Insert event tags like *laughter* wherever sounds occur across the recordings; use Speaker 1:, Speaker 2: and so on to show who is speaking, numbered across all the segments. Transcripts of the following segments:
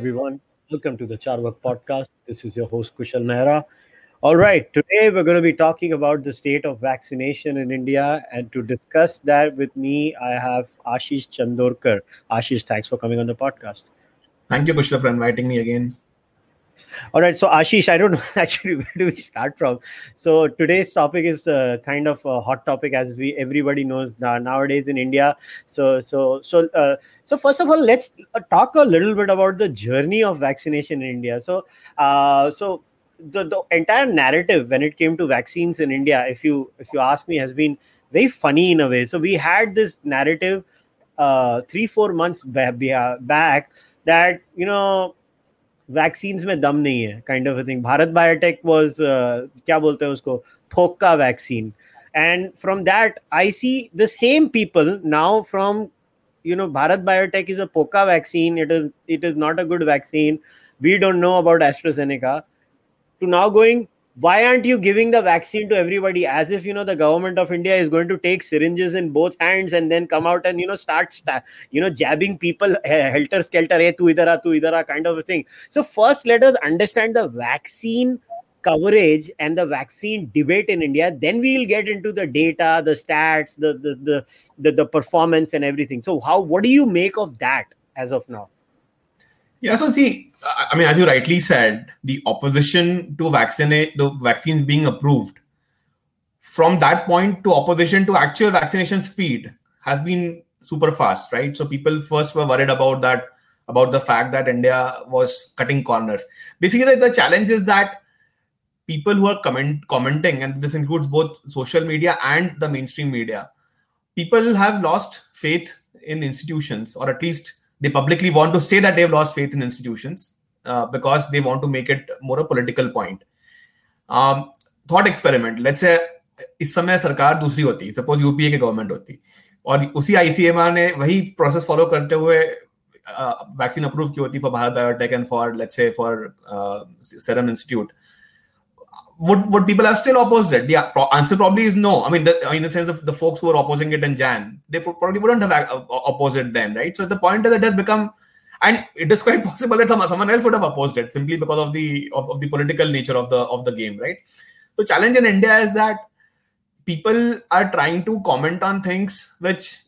Speaker 1: Everyone. Welcome to the Charvak podcast. This is your host, Kushal Mehra. All right, today we're going to be talking about the state of vaccination in India. And to discuss that with me, I have Aashish Chandorkar. Aashish, thanks for coming on the podcast.
Speaker 2: Thank you, Kushal, for inviting me again.
Speaker 1: All right, so Aashish, I don't *laughs* know actually where do we start from. So today's topic is uh, kind of a hot topic, as we everybody knows nowadays in India. So so so uh, so first of all, let's uh, talk a little bit about the journey of vaccination in India. So uh, so the, the entire narrative when it came to vaccines in India, if you if you ask me, has been very funny in a way. So we had this narrative uh, three four months back that you know vaccine में दम नहीं है kind of thing Bharat Biotech was क्या बोलते हैं उसको फोका vaccine and from that I see the same people now from you know bharat biotech is a poca vaccine it is it is not a good vaccine we don't know about astrazeneca to now going why aren't you giving the vaccine to everybody as if you know the government of india is going to take syringes in both hands and then come out and you know start you know jabbing people *laughs* helter skelter hey tu idara tu idara kind of a thing. So first let us understand the vaccine coverage and the vaccine debate in india. Then we'll get into the data the stats the the the, the, the performance and everything. So how what do you make of that as of now
Speaker 2: yeah, so see, I mean, as you rightly said, the opposition to vaccinate the vaccines being approved, from that point to opposition to actual vaccination speed has been super fast, right? So people first were worried about that, about the fact that India was cutting corners. Basically, the challenge is that people who are comment, commenting, and this includes both social media and the mainstream media, people have lost faith in institutions, or at least they publicly want to say that they've lost faith in institutions uh, because they want to make it more a political point. Um, thought experiment. Let's say इस समय सरकार दूसरी होती suppose UPA की government होती और उसी ICMR ने वही प्रोसेस फॉलो करते हुए वैक्सीन अप्रूव की होती for Bharat Biotech and for let's say for Serum Institute would would people have still opposed it? The answer probably is no. I mean, the, in the sense of the folks who were opposing it in Jan, they probably wouldn't have uh, opposed it then, right? So the point is, it has become, and it is quite *laughs* possible that someone else would have opposed it simply because of the of, of the political nature of the of the game, right? The challenge in India is that people are trying to comment on things which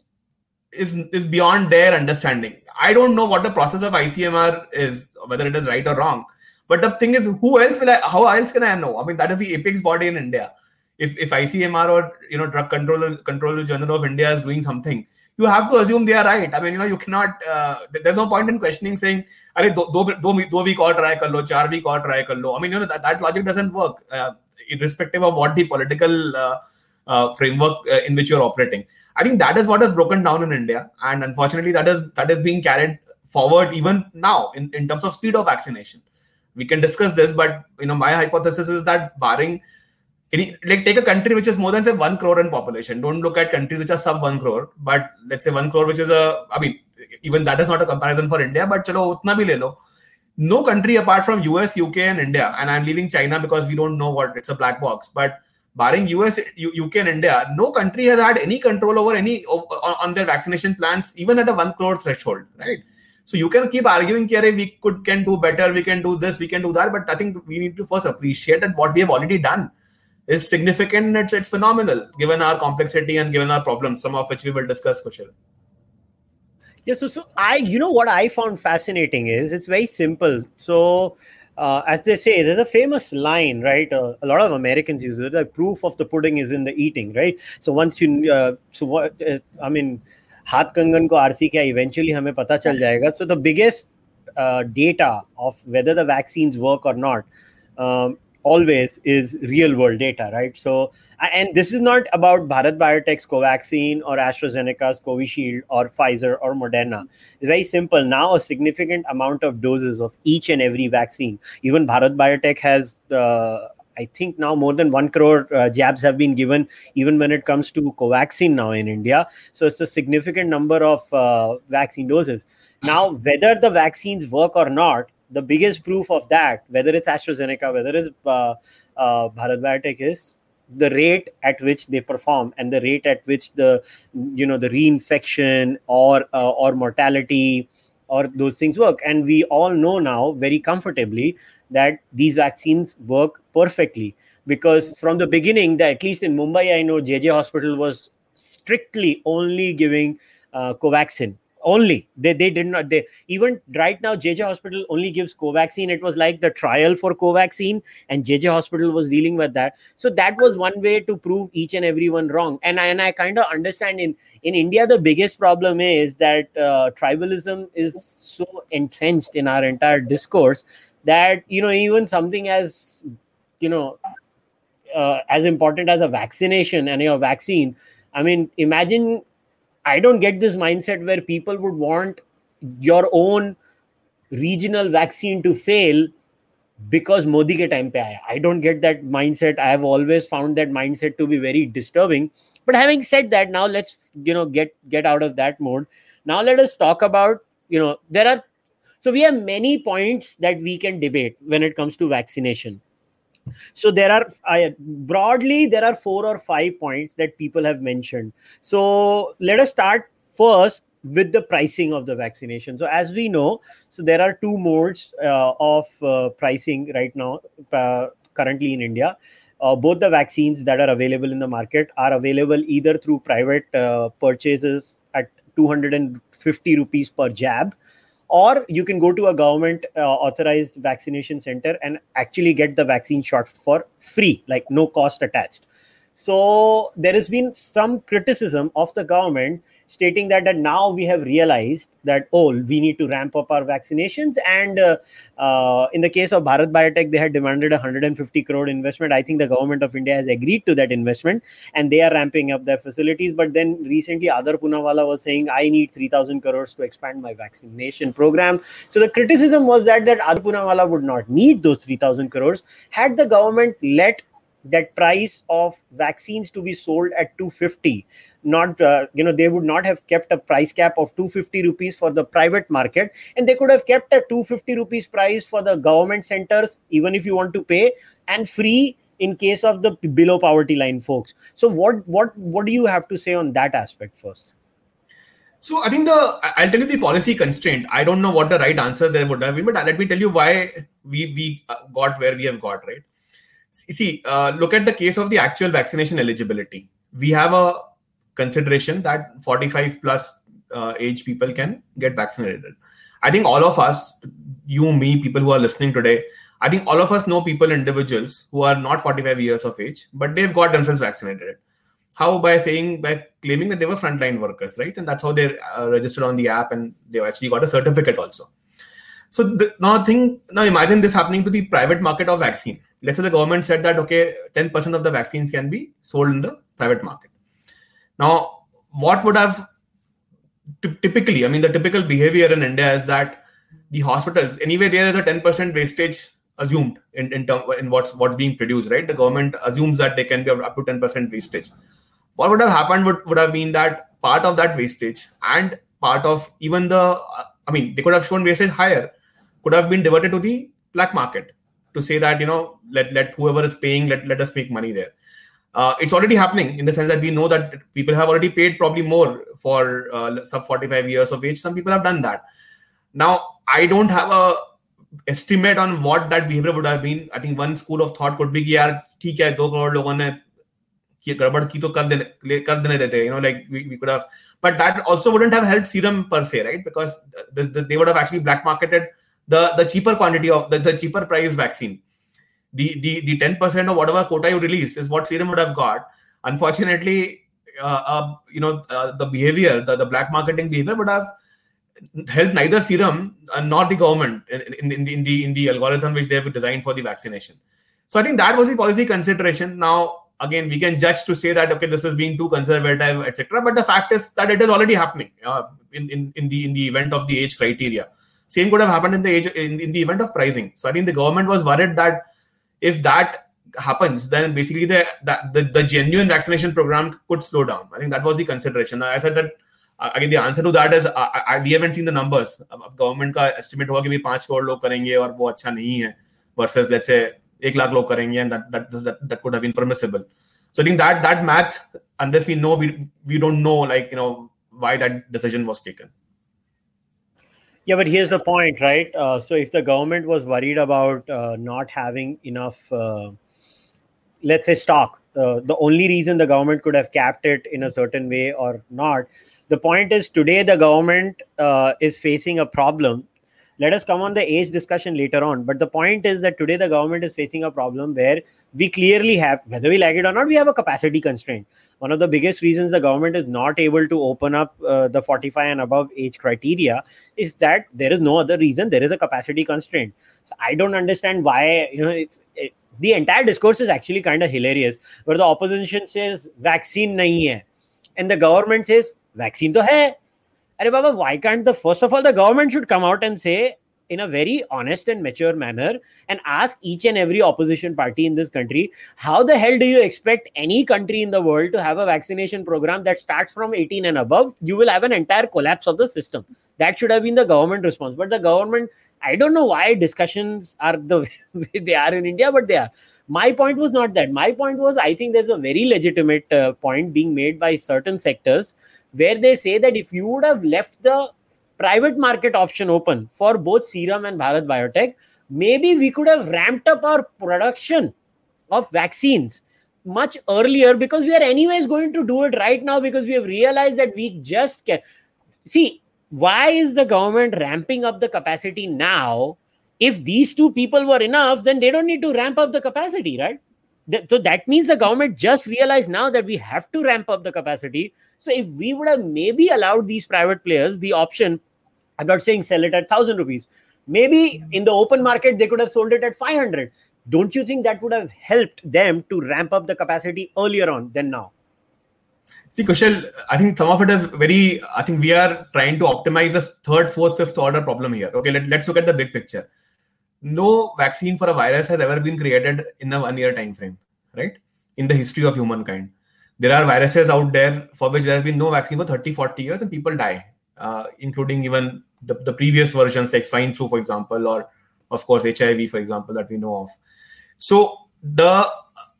Speaker 2: is is beyond their understanding. I don't know what the process of ICMR is, whether it is right or wrong but the thing is, who else will I? How else can I know? I mean, that is the apex body in India. If if ICMR or you know Drug Controller Controller General of India is doing something, you have to assume they are right. I mean, you know, you cannot. Uh, there's no point in questioning saying, "Are do do do, do week or try kar lo, char week or try kar lo." I mean, you know, that, that logic doesn't work, uh, irrespective of what the political uh, uh, framework uh, in which you're operating. I think that is what has broken down in India, and unfortunately, that is that is being carried forward even now in, in terms of speed of vaccination we can discuss this but you know my hypothesis is that barring any, like take a country which is more than say 1 crore in population. Don't look at countries which are sub 1 crore but let's say 1 crore which is a i mean even that is not a comparison for india but chalo utna bhi le lo. No country apart from us uk and india and i'm leaving china because we don't know what it's a black box but barring us uk and india no country has had any control over any on their vaccination plans even at a 1 crore threshold right so you can keep arguing, Kare, we could can do better, we can do this, we can do that. But I think we need to first appreciate that what we have already done is significant. It's, it's phenomenal given our complexity and given our problems, some of which we will discuss, Kushal.
Speaker 1: Yeah, so so I you know what I found fascinating is it's very simple. So uh, as they say, there's a famous line, right? Uh, a lot of Americans use it. The proof of the pudding is in the eating, right? So once you, uh, so what? Uh, I mean, हाथ कंगन को RC क्या eventually हमें पता चल जाएगा so the biggest data of whether the vaccines work or not um, always is real world data right so and this is not about bharat biotech's covaxin or astrazeneca's covishield or pfizer or moderna it's very simple now a significant amount of doses of each and every vaccine even bharat biotech has uh, I think now more than one crore uh, jabs have been given, even when it comes to Covaxin now in India. So it's a significant number of uh, vaccine doses. Now, whether the vaccines work or not, the biggest proof of that, whether it's AstraZeneca, whether it's uh, uh, Bharat Biotech, is the rate at which they perform and the rate at which the you know the reinfection or uh, or mortality or those things work and we all know now very comfortably that these vaccines work perfectly. Because from the beginning that at least in mumbai i know jj hospital was strictly only giving uh, covaxin only. They, they did not they even right now jj hospital only gives covaxin. It was like the trial for covaxin and jj hospital was dealing with that. So that was one way to prove each and everyone wrong. And i, and I kind of understand in in india the biggest problem is that uh, tribalism is so entrenched in our entire discourse that you know even something as you know uh, as important as a vaccination and your vaccine i mean imagine I don't get this mindset where people would want your own regional vaccine to fail because Modi ke time pe aaya. I don't get that mindset. I have always found that mindset to be very disturbing. But having said that, now let's you know get get out of that mode. Now let us talk about you know there are so we have many points that we can debate when it comes to vaccination so there are I, broadly there are four or five points that people have mentioned. So let us start first with the pricing of the vaccination. So as we know so there are two modes uh, of uh, pricing right now uh, currently in india. Uh, both the vaccines that are available in the market are available either through private uh, purchases at 250 rupees per jab or you can go to a government uh, authorized vaccination center and actually get the vaccine shot for free like no cost attached so there has been some criticism of the government stating that, that now we have realized that, oh, we need to ramp up our vaccinations. And uh, uh, in the case of Bharat Biotech, they had demanded 150 crore investment. I think the government of India has agreed to that investment and they are ramping up their facilities. But then recently, Adar Poonawalla was saying, I need 3,000 crores to expand my vaccination program. So the criticism was that, that Adar Poonawalla would not need those 3,000 crores had the government let that price of vaccines to be sold at 250 not uh, you know they would not have kept a price cap of 250 rupees for the private market and they could have kept a 250 rupees price for the government centers even if you want to pay and free in case of the below poverty line folks so what what what do you have to say on that aspect first
Speaker 2: so I think the I'll tell you the policy constraint. I don't know what the right answer there would have been, but let me tell you why we we uh, got where we have got. Right see, uh, look at the case of the actual vaccination eligibility. We have a consideration that 45 plus uh, age people can get vaccinated. I think all of us, you, me, people who are listening today, I think all of us know people, individuals who are not 45 years of age, but they've got themselves vaccinated. How by saying by claiming that they were frontline workers, right? And that's how they uh, registered on the app, and they've actually got a certificate also. So the, now think now imagine this happening to the private market of vaccine let's say the government said that okay 10% of the vaccines can be sold in the private market. Now what would have t- typically i mean the typical behavior in india is that the hospitals anyway there is a 10% wastage assumed in in, term, in what's what's being produced right? The government assumes that they can be up to 10% wastage. What would have happened would, would have been that part of that wastage and part of even the i mean they could have shown wastage higher could have been diverted to the black market to say that you know let let whoever is paying let, let us make money there uh, it's already happening in the sense that we know that people have already paid probably more for uh, sub 45 years of age some people have done that now i don't have a estimate on what that behavior would have been i think one school of thought could be कि यार ठीक है दो करोड़ लोगों ने ये गड़बड़ की तो कर देने कर देने देते you know like we, we could have but that also wouldn't have helped serum per se right because this, this, they would have actually black marketed the the cheaper quantity of the, the cheaper price vaccine. The the the 10% of whatever quota you release is what serum would have got. Unfortunately uh, uh, you know uh, the behavior the, the black marketing behavior would have helped neither serum nor the government in, in, in the in the algorithm which they have designed for the vaccination. So i think that was the policy consideration. Now again we can judge to say that okay this is being too conservative etc but the fact is that it is already happening uh, in, in in the in the event of the age criteria same could have happened in the age in, in the event of pricing. So I think the government was worried that if that happens, then basically the, the the genuine vaccination program could slow down. I think that was the consideration. I said that uh, again the answer to that is I, I, we haven't seen the numbers. Government का estimate होगा कि भी पांच करोड़ लोग करेंगे और वो अच्छा नहीं है versus let's say एक लाख लोग करेंगे and that that that, that could have been permissible. So I think that that math unless we know we we don't know like you know why that decision was taken.
Speaker 1: Yeah, but here's the point, right? Uh, so if the government was worried about uh, not having enough, uh, let's say, stock, uh, the only reason the government could have capped it in a certain way or not, the point is today the government uh, is facing a problem let us come on the age discussion later on. But the point is that today the government is facing a problem where we clearly have whether we like it or not we have a capacity constraint. One of the biggest reasons the government is not able to open up uh, the 45 and above age criteria is that there is no other reason. There is a capacity constraint. So i don't understand why you know it's it, the entire discourse is actually kind of hilarious where the opposition says vaccine nahi hai and the government says vaccine to hai Why can't the first of all the government should come out and say in a very honest and mature manner and ask each and every opposition party in this country how the hell do you expect any country in the world to have a vaccination program that starts from 18 and above? You will have an entire collapse of the system. That should have been the government response. But the government i don't know why discussions are the *laughs* way they are in india but they are. My point was not that. My point was i think there's a very legitimate uh, point being made by certain sectors where they say that if you would have left the private market option open for both Serum and Bharat Biotech, maybe we could have ramped up our production of vaccines much earlier because we are anyways going to do it right now because we have realized that we just can see why is the government ramping up the capacity now? If these two people were enough then they don't need to ramp up the capacity right so that means the government just realized now that we have to ramp up the capacity. So if we would have maybe allowed these private players the option, I'm not saying sell it at thousand rupees. Maybe in the open market they could have sold it at 500. Don't you think that would have helped them to ramp up the capacity earlier on than now?
Speaker 2: See, Kushal, I think some of it is very. I think we are trying to optimize the third, fourth, fifth order problem here. Okay, let, let's look at the big picture no vaccine for a virus has ever been created in a one year time frame right? In the history of humankind. There are viruses out there for which there has been no vaccine for 30 40 years and people die uh, including even the, the previous versions like swine flu for example or of course hiv for example that we know of. So the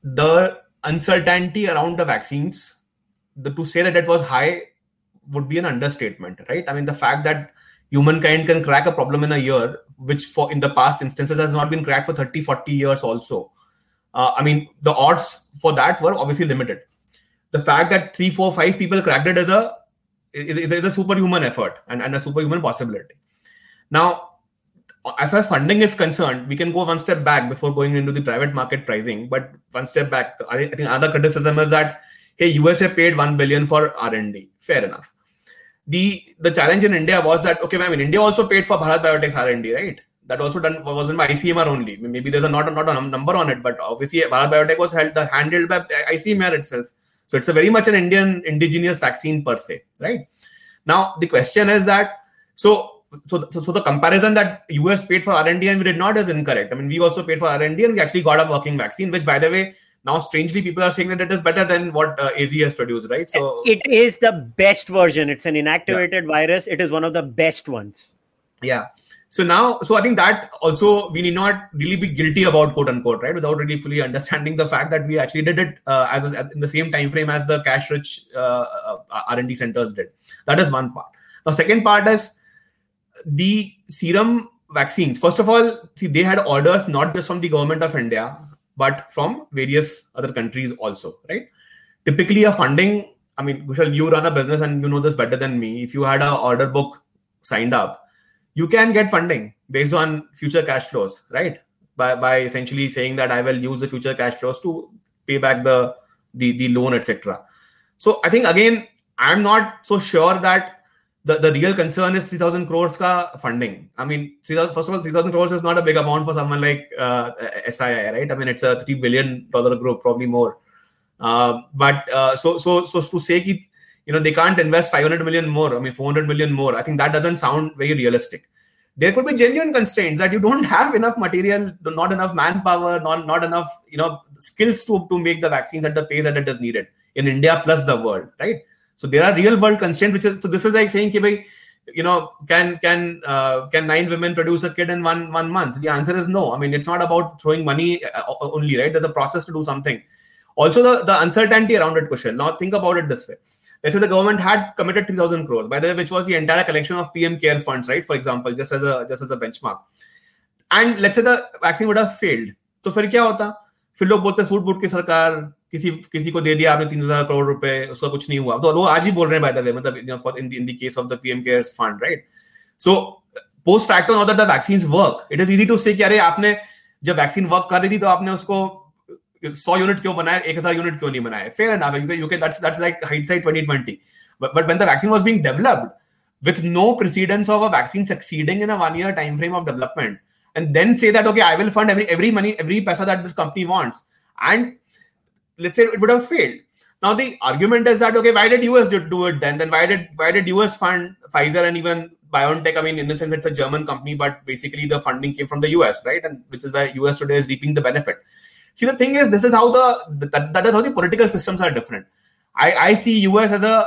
Speaker 2: the uncertainty around the vaccines the, to say that it was high would be an understatement right? I mean the fact that humankind can crack a problem in a year which for in the past instances has not been cracked for 30 40 years also uh, i mean the odds for that were obviously limited the fact that three four five people cracked it is a is, is, a superhuman effort and, and a superhuman possibility now as far as funding is concerned, we can go one step back before going into the private market pricing. But one step back, I think other criticism is that hey, USA paid one billion for R and D. Fair enough the the challenge in India was that okay, I mean India also paid for Bharat Biotech's R and D, right? That also done wasn't by ICMR only. Maybe there's a not a, not a number on it, but obviously Bharat Biotech was held handled by ICMR itself. So it's a very much an Indian indigenous vaccine per se, right? Now the question is that so so, so, the comparison that US paid for R and D and we did not is incorrect. I mean, we also paid for R and D and we actually got a working vaccine, which by the way now strangely people are saying that it is better than what uh, az has produced right? So
Speaker 1: it is the best version. It's an inactivated yeah. virus. It is one of the best ones.
Speaker 2: Yeah. So now so i think that also we need not really be guilty about quote unquote right without really fully understanding the fact that we actually did it uh, as a, in the same time frame as the cash rich uh, uh r&d centers did. That is one part. The second part is the serum vaccines. First of all see they had orders not just from the government of india but from various other countries also, right? Typically, a funding, I mean, Kushal, you run a business and you know this better than me. If you had an order book signed up, you can get funding based on future cash flows, right? By, by essentially saying that I will use the future cash flows to pay back the the, the loan, etc. So I think again, I'm not so sure that the, the real concern is 3000 crores ka funding. I mean 3000 first of all 3000 crores is not a big amount for someone like uh, sii right? I mean it's a 3 billion dollar group probably more. Uh, but uh, so so so to say ki, you know they can't invest 500 million more i mean 400 million more i think that doesn't sound very realistic. There could be genuine constraints that you don't *laughs* have enough material not enough manpower not not enough you know skills to to make the vaccines at the pace that it is needed in india plus the world right so there are real world constraints, which is so this is like saying, Ki, you know, can can uh, can nine women produce a kid in one one month? The answer is no. I mean, it's not about throwing money uh, only, right? There's a process to do something. Also, the, the uncertainty around it, question. Now think about it this way. let's say the government had committed 3000 crores by the way which was the entire collection of pm care funds right for example just as a just as a benchmark and let's say the vaccine would have failed तो फिर क्या होता फिर लोग बोलते suit boot की सरकार किसी किसी को दे दिया आपने तीन हज़ार करोड़ रुपए, उसका कुछ नहीं हुआ। तो वो आज ही बोल रहे हैं बाय द मतलब in case of PM CARES fund right so post factor not the vaccine work it is easy to say अरे, आपने जब वैक्सीन वर्क कर रही थी तो आपने उसको सौ यूनिट क्यों बनाए एक हज़ार यूनिट क्यों नहीं बनाए fair and twenty twenty but when the vaccine was being developed with no precedence of a vaccine succeeding in one year time frame of development and then say that okay I will fund every money every पैसा that this company wants and let's say it would have failed now the argument is that okay why did us do, it then then why did why did us fund pfizer and even BioNTech, I mean, in the sense it's a German company, but basically the funding came from the US, right? And which is why US today is reaping the benefit. See, the thing is, this is how the that, that is how the political systems are different. I, I see US as a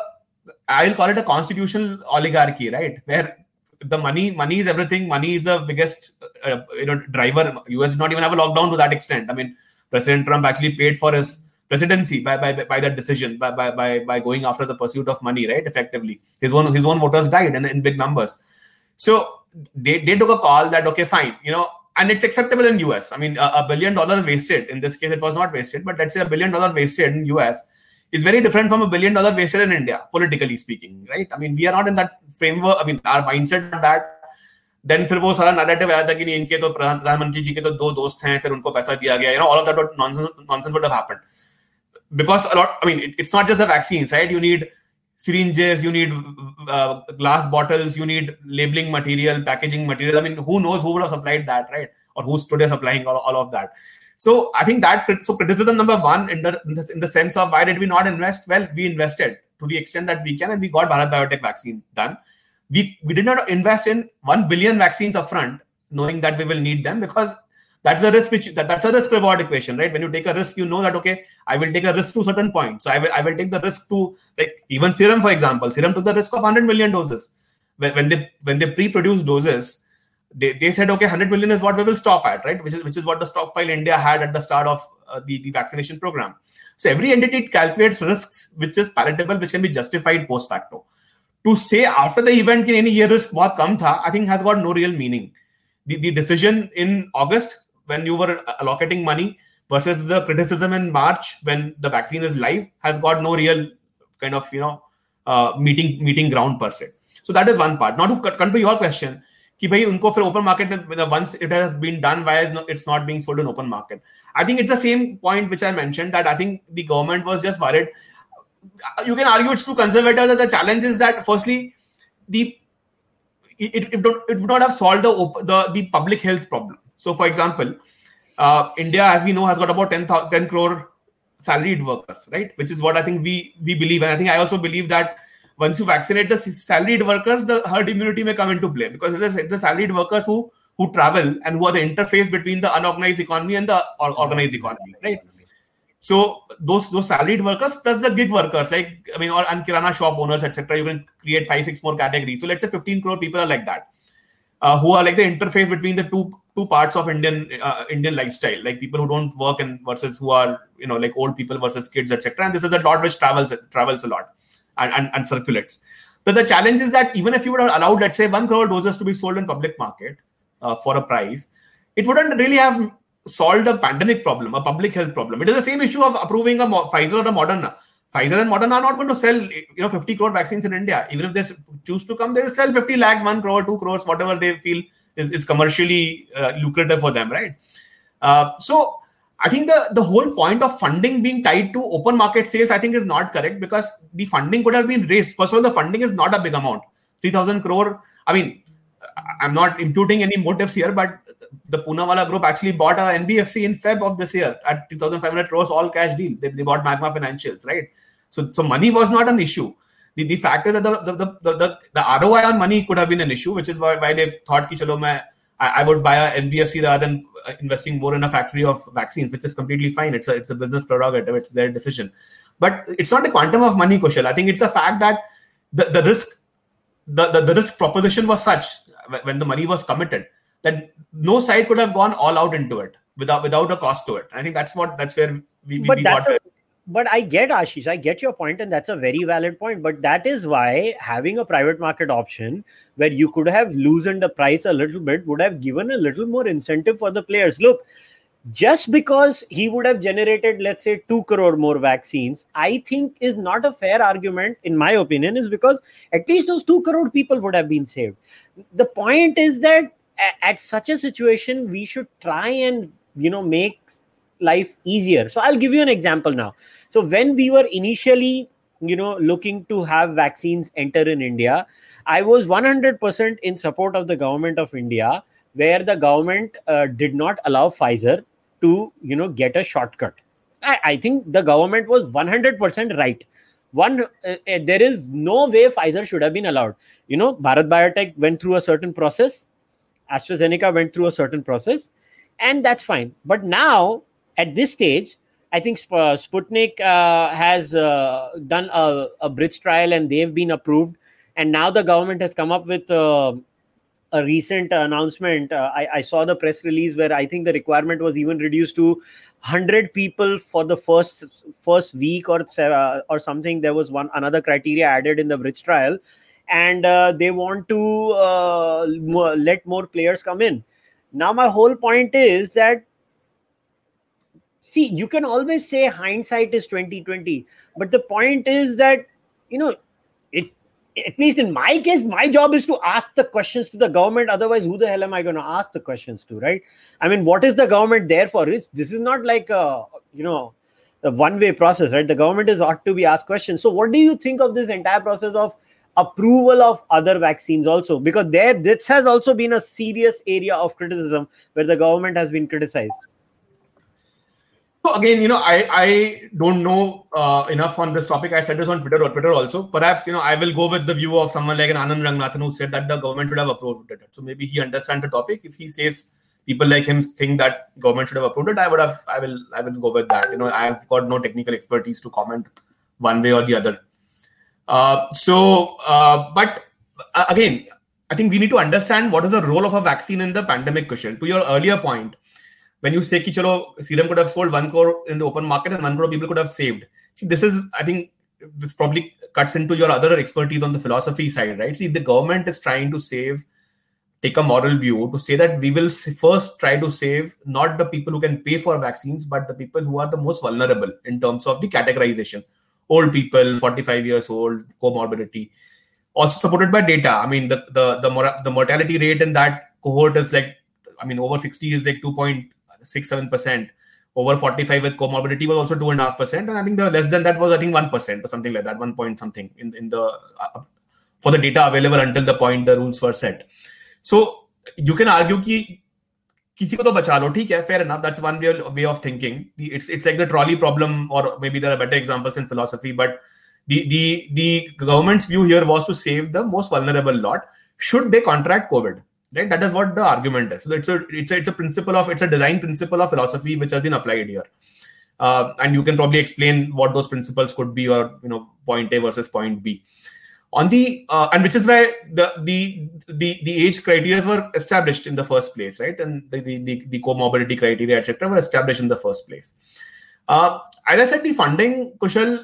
Speaker 2: I will call it a constitutional oligarchy, right? Where the money money is everything. Money is the biggest uh, you know driver. US did not even have a lockdown to that extent. I mean, President Trump actually paid for his presidency by by, by that decision by, by by by going after the pursuit of money, right? Effectively, his own his own voters died in, in big numbers. So they, they took a call that okay, fine, you know, and it's acceptable in US. I mean, a, a, billion dollars wasted. In this case, it was not wasted, but let's say a billion dollars wasted in US is very different from a billion dollars wasted in India, politically speaking, right? I mean, we are not in that framework. I mean, our mindset that then फिर वो सारा narrative आया था कि नहीं इनके तो प्रधानमंत्री जी के तो दो दोस्त हैं फिर उनको पैसा दिया गया you know all of that nonsense would have happened because a lot i mean it, it's not just the vaccines right? You need syringes you need uh, glass bottles you need labeling material packaging material. I mean who knows who would have supplied that right? Or who's today supplying all, all of that? So i think that so criticism number one in the, in the sense of why did we not invest? Well we invested to the extent that we can and we got bharat biotech vaccine done. We we did not invest in 1 billion vaccines upfront knowing that we will need them because that's a risk which that, that's a risk reward equation right? When you take a risk you know that okay i will take a risk to a certain point. So i will i will take the risk to like even serum for example. Serum took the risk of 100 million doses. When, when they when they pre-produce doses they, they said okay 100 million is what we will stop at right? Which is which is what the stockpile india had at the start of uh, the, the vaccination program. So every entity calculates risks which is palatable which can be justified post facto. To say after the event in any year risk what come tha, i think has got no real meaning. The, the decision in august when you were allocating money versus the criticism in March when the vaccine is live has got no real kind of you know uh, meeting meeting ground per se. So that is one part. Now to come to your question, कि भाई उनको फिर open market में once it has been done, why is not, it's not being sold in open market? I think it's the same point which I mentioned that I think the government was just worried. You can argue it's too conservative. That the challenge is that firstly, the it, it, it would not have solved the, the the public health problem so, for example, uh, India, as we know, has got about 10, 10 crore salaried workers, right? Which is what I think we we believe, and I think I also believe that once you vaccinate the salaried workers, the herd immunity may come into play because it's the salaried workers who who travel and who are the interface between the unorganized economy and the organized economy, right? So those those salaried workers plus the gig workers, like I mean, or and kirana shop owners, etc. You can create five, six more categories. So let's say 15 crore people are like that, uh, who are like the interface between the two two parts of Indian uh, Indian lifestyle, like people who don't work and versus who are you know like old people versus kids, etc. And this is a lot which travels travels a lot and, and, and circulates. But the challenge is that even if you would have allowed, let's say, one crore doses to be sold in public market uh, for a price, it wouldn't really have solved a pandemic problem, a public health problem. It is the same issue of approving a Pfizer or a Moderna. Pfizer and Moderna are not going to sell, you know, 50 crore vaccines in India. Even if they choose to come, they'll sell 50 lakhs, 1 crore, 2 crores, whatever they feel is, is commercially uh, lucrative for them, right? Uh, so I think the, the whole point of funding being tied to open market sales, I think, is not correct because the funding could have been raised. First of all, the funding is not a big amount. 3,000 crore. I mean, I'm not imputing any motives here, but the Poonawalla group actually bought a NBFC in Feb of this year at 2,500 crores all cash deal. They, they bought Magma Financials, right? So, so money was not an issue the, the fact is that the, the, the, the, the ROI on money could have been an issue, which is why, why they thought ki chalo I, I would buy a NBFC rather than uh, investing more in a factory of vaccines, which is completely fine. It's a, it's a business prerogative. It's their decision. But it's not the quantum of money, Kushal. I think it's a fact that the, the risk the, the, the risk proposition was such when the money was committed that no side could have gone all out into it without without a cost to it. I think that's what that's where we, we,
Speaker 1: but
Speaker 2: we
Speaker 1: that's
Speaker 2: got
Speaker 1: a, but I get Aashish, I get your point, and that's a very valid point. But that is why having a private market option where you could have loosened the price a little bit would have given a little more incentive for the players. Look, just because he would have generated, let's say, 2 crore more vaccines, I think is not a fair argument, in my opinion, is because at least those 2 crore people would have been saved. The point is that at such a situation, we should try and, you know, make life easier. So I'll give you an example now. So when we were initially, you know, looking to have vaccines enter in India, I was 100% in support of the government of India, where the government uh, did not allow Pfizer to, you know, get a shortcut. I, I think the government was 100% right. One, uh, uh, there is no way Pfizer should have been allowed. You know, Bharat Biotech went through a certain process, AstraZeneca went through a certain process, and that's fine. But now at this stage, I think Sp- Sputnik uh, has uh, done a, a, bridge trial and they've been approved. And now the government has come up with uh, a recent announcement. Uh, I, I, saw the press release where I think the requirement was even reduced to 100 people for the first first week or uh, or something. There was one another criteria added in the bridge trial, and uh, they want to let more players come in. Now, my whole point is that see you can always say hindsight is 2020 but the point is that you know it at least in my case my job is to ask the questions to the government. Otherwise who the hell am i going to ask the questions to right? I mean what is the government there for? It's, this is not like a you know a one way process right? The government is ought to be asked questions. So what do you think of this entire process of approval of other vaccines also? Because there this has also been a serious area of criticism where the government has been criticized
Speaker 2: so again, you know, I I don't know uh, enough on this topic. I said this on Twitter or Twitter also. Perhaps you know I will go with the view of someone like an Anand Ranganathan who said that the government should have approved it. So maybe he understands the topic. If he says people like him think that government should have approved it, I would have I will I will go with that. You know, I've got no technical expertise to comment one way or the other. Uh, so, uh, but uh, again, I think we need to understand what is the role of a vaccine in the pandemic, Kushal. To your earlier point, when you say ki serum could have sold one crore in the open market and one crore people could have saved. See this is i think this probably cuts into your other expertise on the philosophy side right? See the government is trying to save take a moral view to say that we will first try to save not the people who can pay for vaccines but the people who are the most vulnerable in terms of the categorization. Old people 45 years old comorbidity. Also supported by data. I mean the the the, the mortality rate in that cohort is like i mean over 60 is like 2 six seven percent. Over forty five with comorbidity was also two and a half percent, and I think the less than that was I think one percent or something like that, one point something in in the uh, for the data available until the point the rules were set. So you can argue कि किसी को तो बचा लो ठीक है fair enough that's one way, way of thinking it's it's like the trolley problem or maybe there are better examples in philosophy but the the the government's view here was to save the most vulnerable lot should they contract covid right? That is what the argument is. So it's a it's a, it's a principle of it's a design principle of philosophy which has been applied here. Uh, and you can probably explain what those principles could be or you know point a versus point b. On the uh, and which is why the the the the age criteria were established in the first place right? And the the, the, the comorbidity criteria etc were established in the first place. Uh, as i said the funding kushal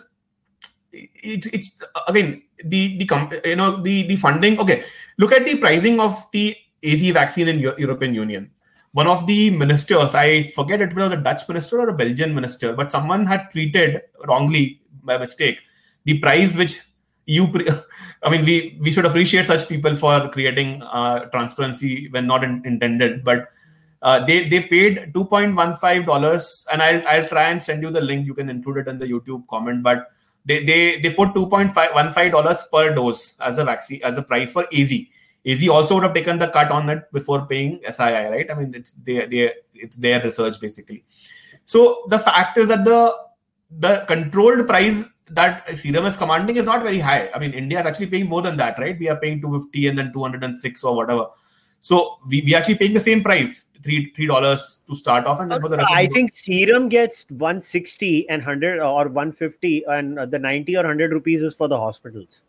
Speaker 2: it's it's again the the you know the the funding okay. Look at the pricing of the AZ vaccine in European Union. One of the ministers, I forget it was a Dutch minister or a Belgian minister, but someone had tweeted wrongly by mistake the price which you. Pre- *laughs* I mean, we we should appreciate such people for creating uh, transparency when not in, intended, but. Uh, they they paid two point one five dollars, and I'll I'll try and send you the link. You can include it in the YouTube comment. But they they they put two point five one five dollars per dose as a vaccine as a price for AZ. AZ also would have taken the cut on it before paying SII, right? I mean, it's they, they, it's their research basically. So the fact is that the the controlled price that Serum is commanding is not very high. I mean, India is actually paying more than that, right? We are paying 250 and then 206 or whatever. So we we actually paying the same price, three three dollars to start off, and then for the rest.
Speaker 1: I think Serum gets 160 and 100 or 150, and the 90 or 100 rupees is for the hospitals.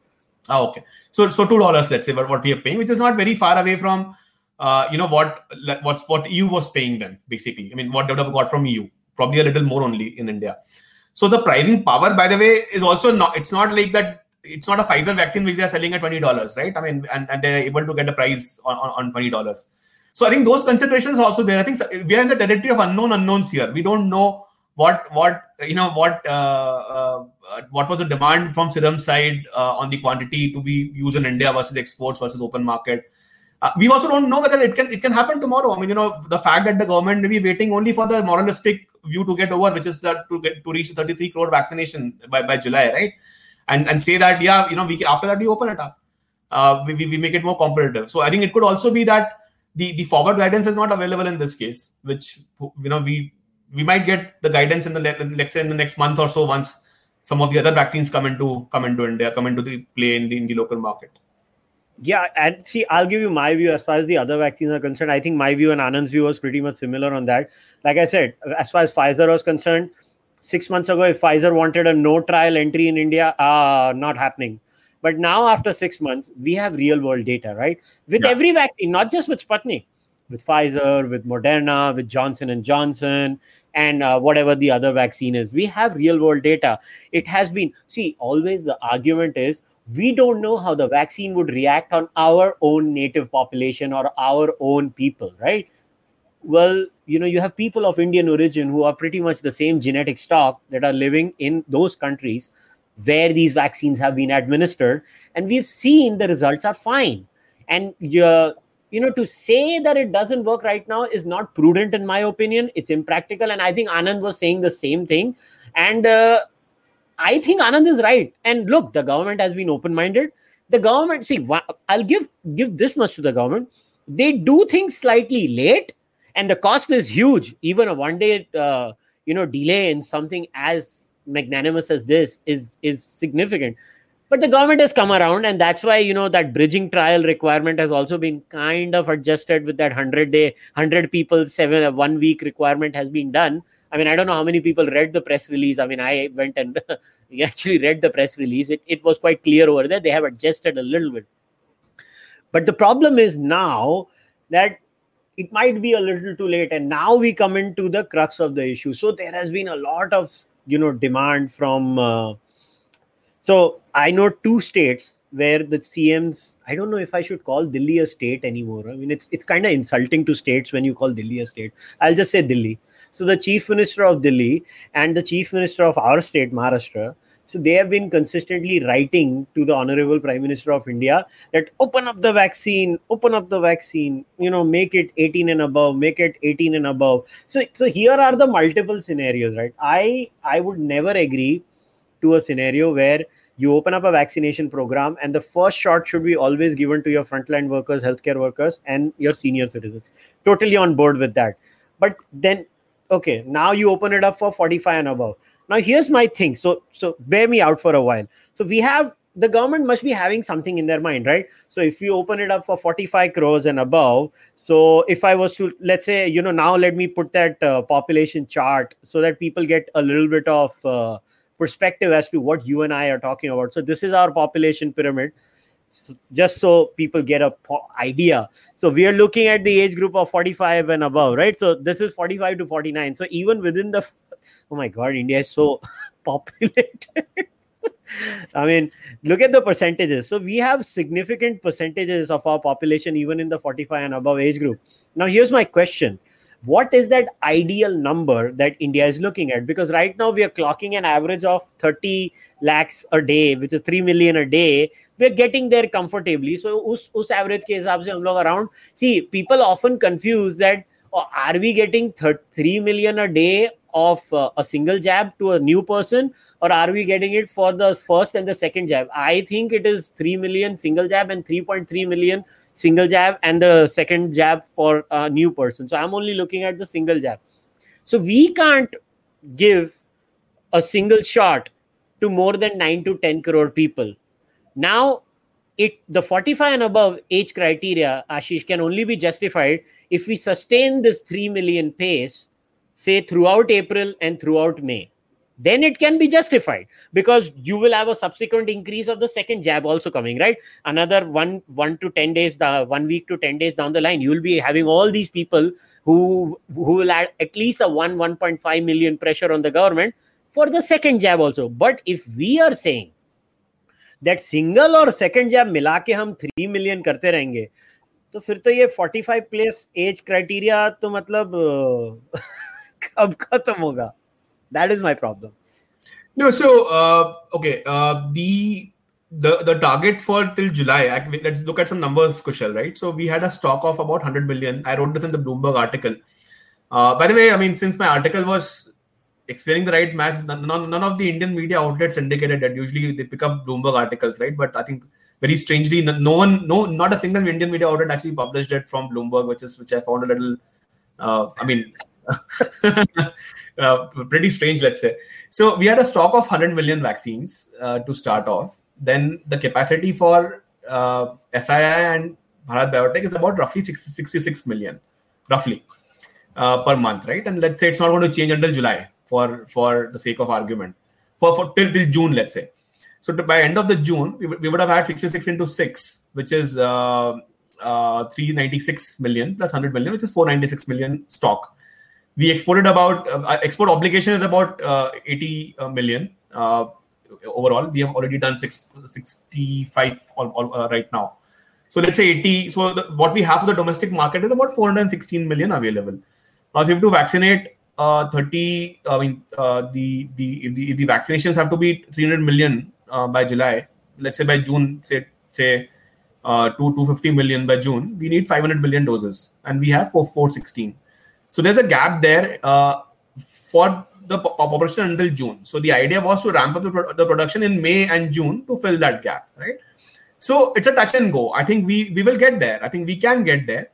Speaker 2: Oh, okay. So so two dollars, let's say, what, what we are paying, which is not very far away from uh, you know what what's what EU was paying them basically. I mean, what they would have got from EU, probably a little more only in India. So the pricing power, by the way, is also not. It's not like that. It's not a Pfizer vaccine which they are selling at twenty dollars, right? I mean, and, and they're able to get a price on, on, on twenty dollars. So I think those considerations also there. I think we are in the territory of unknown unknowns here. We don't know what what you know what uh, uh, what was the demand from Serum side uh, on the quantity to be used in India versus exports versus open market. Uh, we also don't know whether it can it can happen tomorrow. I mean, you know, the fact that the government may be waiting only for the moralistic view to get over, which is that to get to reach 33 crore vaccination by, by July, right? And and say that yeah, you know, we after that we open it up, uh, we, we make it more competitive. So I think it could also be that the the forward guidance is not available in this case, which you know we we might get the guidance in the let's say in the next month or so once some of the other vaccines come into come into India, come into the play in the, in the local market.
Speaker 1: Yeah, and see, I'll give you my view as far as the other vaccines are concerned. I think my view and Anand's view was pretty much similar on that. Like I said, as far as Pfizer was concerned, six months ago, if Pfizer wanted a no trial entry in India, uh, not happening. But now, after six months, we have real world data, right? With yeah. every vaccine, not just with Sputnik, with Pfizer, with Moderna, with Johnson and Johnson, and uh, whatever the other vaccine is. We have real world data. It has been, see, always the argument is we don't know how the vaccine would react on our own native population or our own people, right? Well, you know, you have people of Indian origin who are pretty much the same genetic stock that are living in those countries where these vaccines have been administered, and we've seen the results are fine. And you you know to say that it doesn't work right now is not prudent in my opinion. It's impractical. And i think anand was saying the same thing. And uh, i think anand is right. And look the government has been open minded the government see i'll give give this much to the government. They do things slightly late and the cost is huge. Even a one day uh, you know delay in something as magnanimous as this is is significant but the government has come around and that's why you know that bridging trial requirement has also been kind of adjusted with that 100 day 100 people seven uh, one week requirement has been done. I mean i don't know how many people read the press release. I mean i went and *laughs* actually read the press release. It, it was quite clear over there. They have adjusted a little bit. But the problem is now that it might be a little too late and now we come into the crux of the issue. So there has been a lot of you know demand from uh, so I know two states where the CMs, I don't know if I should call Delhi a state anymore. I mean, it's it's kind of insulting to states when you call Delhi a state. I'll just say Delhi. So the chief minister of Delhi and the chief minister of our state, Maharashtra, so they have been consistently writing to the honorable prime minister of India that open up the vaccine, open up the vaccine, you know, make it 18 and above, make it 18 and above. So so here are the multiple scenarios, right? I I would never agree to a scenario where you open up a vaccination program and the first shot should be always given to your frontline workers healthcare workers and your senior citizens. Totally on board with that. But then okay now you open it up for 45 and above. Now here's my thing. So so bear me out for a while. So we have the government must be having something in their mind right? So if you open it up for 45 crores and above so if i was to let's say you know now let me put that uh, population chart so that people get a little bit of uh, perspective as to what you and I are talking about. So this is our population pyramid. So just so people get a po- idea. So we are looking at the age group of 45 and above, right? So this is 45 to 49. So even within the oh my god, India is so *laughs* populated. *laughs* I mean, look at the percentages. So we have significant percentages of our population even in the 45 and above age group. Now here's my question what is that ideal number that India is looking at? Because right now we are clocking an average of 30 lakhs a day, which is 3 million a day. We're getting there comfortably. So, us, us average case, around. See, people often confuse that oh, are we getting 3 million a day of uh, a single jab to a new person or are we getting it for the first and the second jab? I think it is 3 million single jab and 3.3 million single jab and the second jab for a new person. So i'm only looking at the single jab. So we can't give a single shot to more than 9 to 10 crore people. Now it the 45 and above age criteria aashish can only be justified if we sustain this 3 million pace say throughout April and throughout May, then it can be justified because you will have a subsequent increase of the second jab also coming, right? Another one, one to 10 days, the one week to 10 days down the line, you will be having all these people who, who will add at least a 1, 1.5 million pressure on the government for the second jab also. But if we are saying that single or second jab मिला के हम three million करते रहेंगे तो फिर तो ये 45 plus age criteria तो मतलब *laughs* कब खत्म होगा that is my problem
Speaker 2: no so uh, okay uh, the the the target for till july let's look at some numbers kushal right so we had a stock of about 100 million i wrote this in the bloomberg article uh, by the way i mean since my article was explaining the right match none, none of the indian media outlets indicated that usually they pick up bloomberg articles right but i think very strangely no one no not a single indian media outlet actually published it from bloomberg which is which i found a little uh, i mean *laughs* uh, pretty strange let's say. So we had a stock of 100 million vaccines uh, to start off. Then the capacity for uh, SII and Bharat Biotech is about roughly 60, 66 million roughly uh, per month right? And let's say it's not going to change until july for for the sake of argument. For, for till, till june let's say. So to, by end of the June, we, we would have had 66 into 6, which is uh, uh, 396 million plus 100 million, which is 496 million stock. We exported about, uh, export obligation is about uh, 80 uh, uh, overall. We have already done six, 65 all, uh, right now. So let's say 80. So the, what we have for the domestic market is about 416 million available. Now, if you have to vaccinate uh, 30, I mean, the, the, the, the vaccinations have to be 300 million by July, let's say by June, say say two 250 million by June, we need 500 million doses, and we have 4 416. So there's a gap there uh, for the population until June. So the idea was to ramp up the, pro- the, production in May and June to fill that gap, right? So it's a touch and go. I think we we will get there. I think we can get there.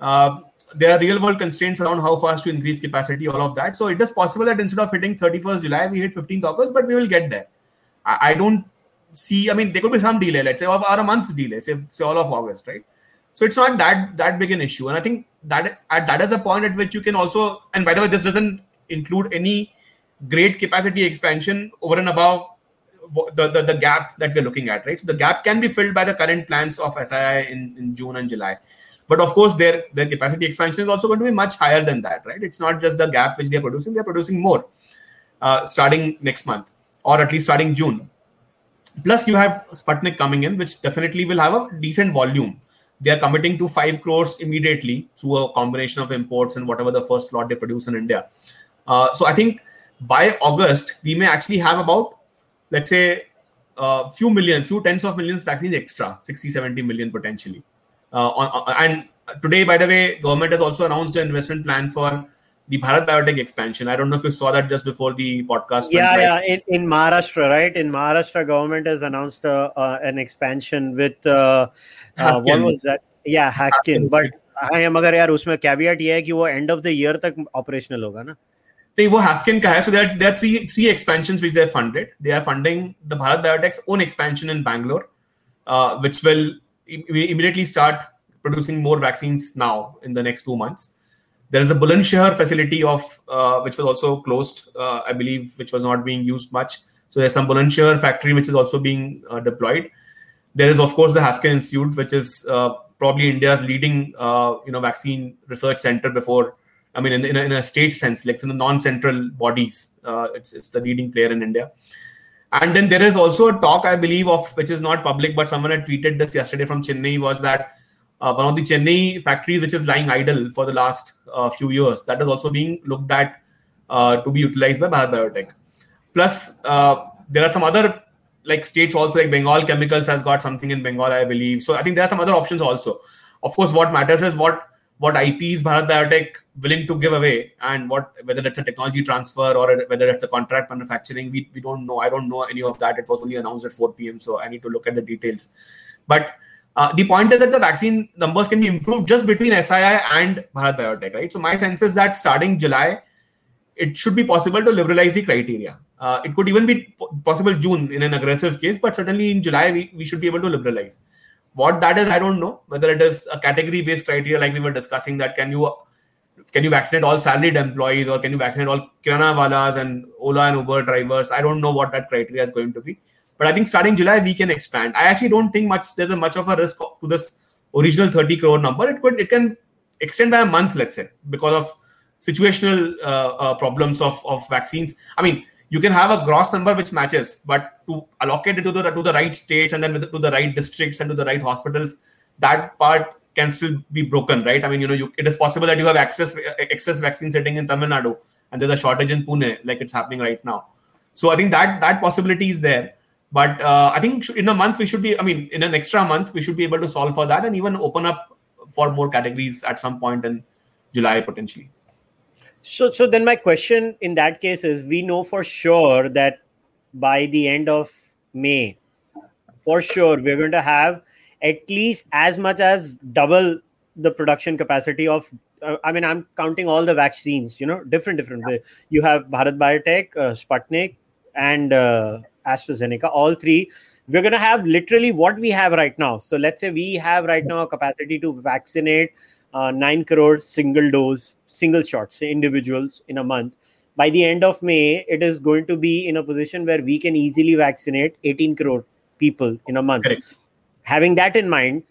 Speaker 2: Uh, there are real world constraints around how fast to increase capacity, all of that. So it is possible that instead of hitting 31st July, we hit 15th August, but we will get there. I, I don't see. I mean, there could be some delay. Let's say or a month's delay, say, say all of August, right? So it's not that that big an issue, and I think that at that is a point at which you can also. And by the way, this doesn't include any great capacity expansion over and above the, the, the gap that we're looking at, right? So the gap can be filled by the current plans of SII in, in June and July. But of course, their their capacity expansion is also going to be much higher than that, right? It's not just the gap which they're producing; they're producing more uh, starting next month or at least starting June. Plus, you have Sputnik coming in, which definitely will have a decent volume. They are committing to 5 crores immediately through a combination of imports and whatever the first lot they produce in India. Uh, so I think by August, we may actually have about, let's say, a uh, few million, few tens of millions vaccines extra, 60, 70 million potentially. Uh, on, and today, by the way, government has also announced an investment plan for the Bharat Biotech expansion. I don't know if you saw that just before the podcast.
Speaker 1: Yeah, went, right? yeah. In, in, Maharashtra, right? In Maharashtra, government has announced uh, uh, an expansion with uh, uh what was that? Yeah, Haffkine. But हाँ ये मगर यार उसमें caveat ये है कि वो end of the year तक ऑपरेशनल होगा ना
Speaker 2: नहीं वो हैफकिन का है so there there three three expansions which they have funded they are funding the Bharat Biotech's own expansion in Bangalore which will immediately start producing more vaccines now in the next two months there is a Bulandshahr facility of uh, which was also closed, uh, I believe, which was not being used much. So there's some Bulandshahr factory which is also being uh, deployed. There is, of course, the Haffkine Institute, which is uh, probably India's leading, uh, you know, vaccine research center. Before, I mean, in, in, a, in a state sense, like in the non-central bodies, uh, it's it's the leading player in India. And then there is also a talk, I believe, of which is not public, but someone had tweeted this yesterday from Chennai was that one of the Chennai factories which is lying idle for the last uh, few years. That is also being looked at uh, to be utilized by Bharat Biotech. Plus, uh, there are some other like states also like Bengal Chemicals has got something in Bengal, I believe. So I think there are some other options also. Of course, what matters is what what IP is Bharat Biotech willing to give away, and what whether it's a technology transfer or whether it's a contract manufacturing. We, we don't know. I don't know any of that. It was only announced at 4 p.m. So I need to look at the details. But uh, the point is that the vaccine numbers can be improved just between SII and Bharat Biotech, right? So my sense is that starting July, it should be possible to liberalize the criteria. Uh, it could even be possible June in an aggressive case, but certainly in July we, we should be able to liberalize. What that is, I don't know. Whether it is a category-based criteria like we were discussing, that can you can you vaccinate all salaried employees or can you vaccinate all kirana walas and Ola and Uber drivers? I don't know what that criteria is going to be. But I think starting July we can expand. I actually don't think much there's a much of a risk to this original 30 crore number. It could it can extend by a month, let's say, because of situational uh, uh, problems of of vaccines. I mean, you can have a gross number which matches, but to allocate it to the to the right states and then to the right districts and to the right hospitals, that part can still be broken, right? I mean, you know, you, it is possible that you have access excess vaccine setting in Tamil Nadu and there's a shortage in Pune, like it's happening right now. So I think that that possibility is there. But uh, I think in a month we should be. I mean, in an extra month we should be able to solve for that and even open up for more categories at some point in July potentially.
Speaker 1: So, so then my question in that case is: we know for sure that by the end of May, for sure we're going to have at least as much as double the production capacity of uh, i mean i'm counting all the vaccines you know different different yeah. you have bharat biotech uh, sputnik and uh, astrazeneca all three. We're going to have literally what we have right now. So let's say we have right now a capacity to vaccinate uh, 9 crore single dose single shots individuals in a month. By the end of may it is going to be in a position where we can easily vaccinate 18 crore people in a month. Correct. Having that in mind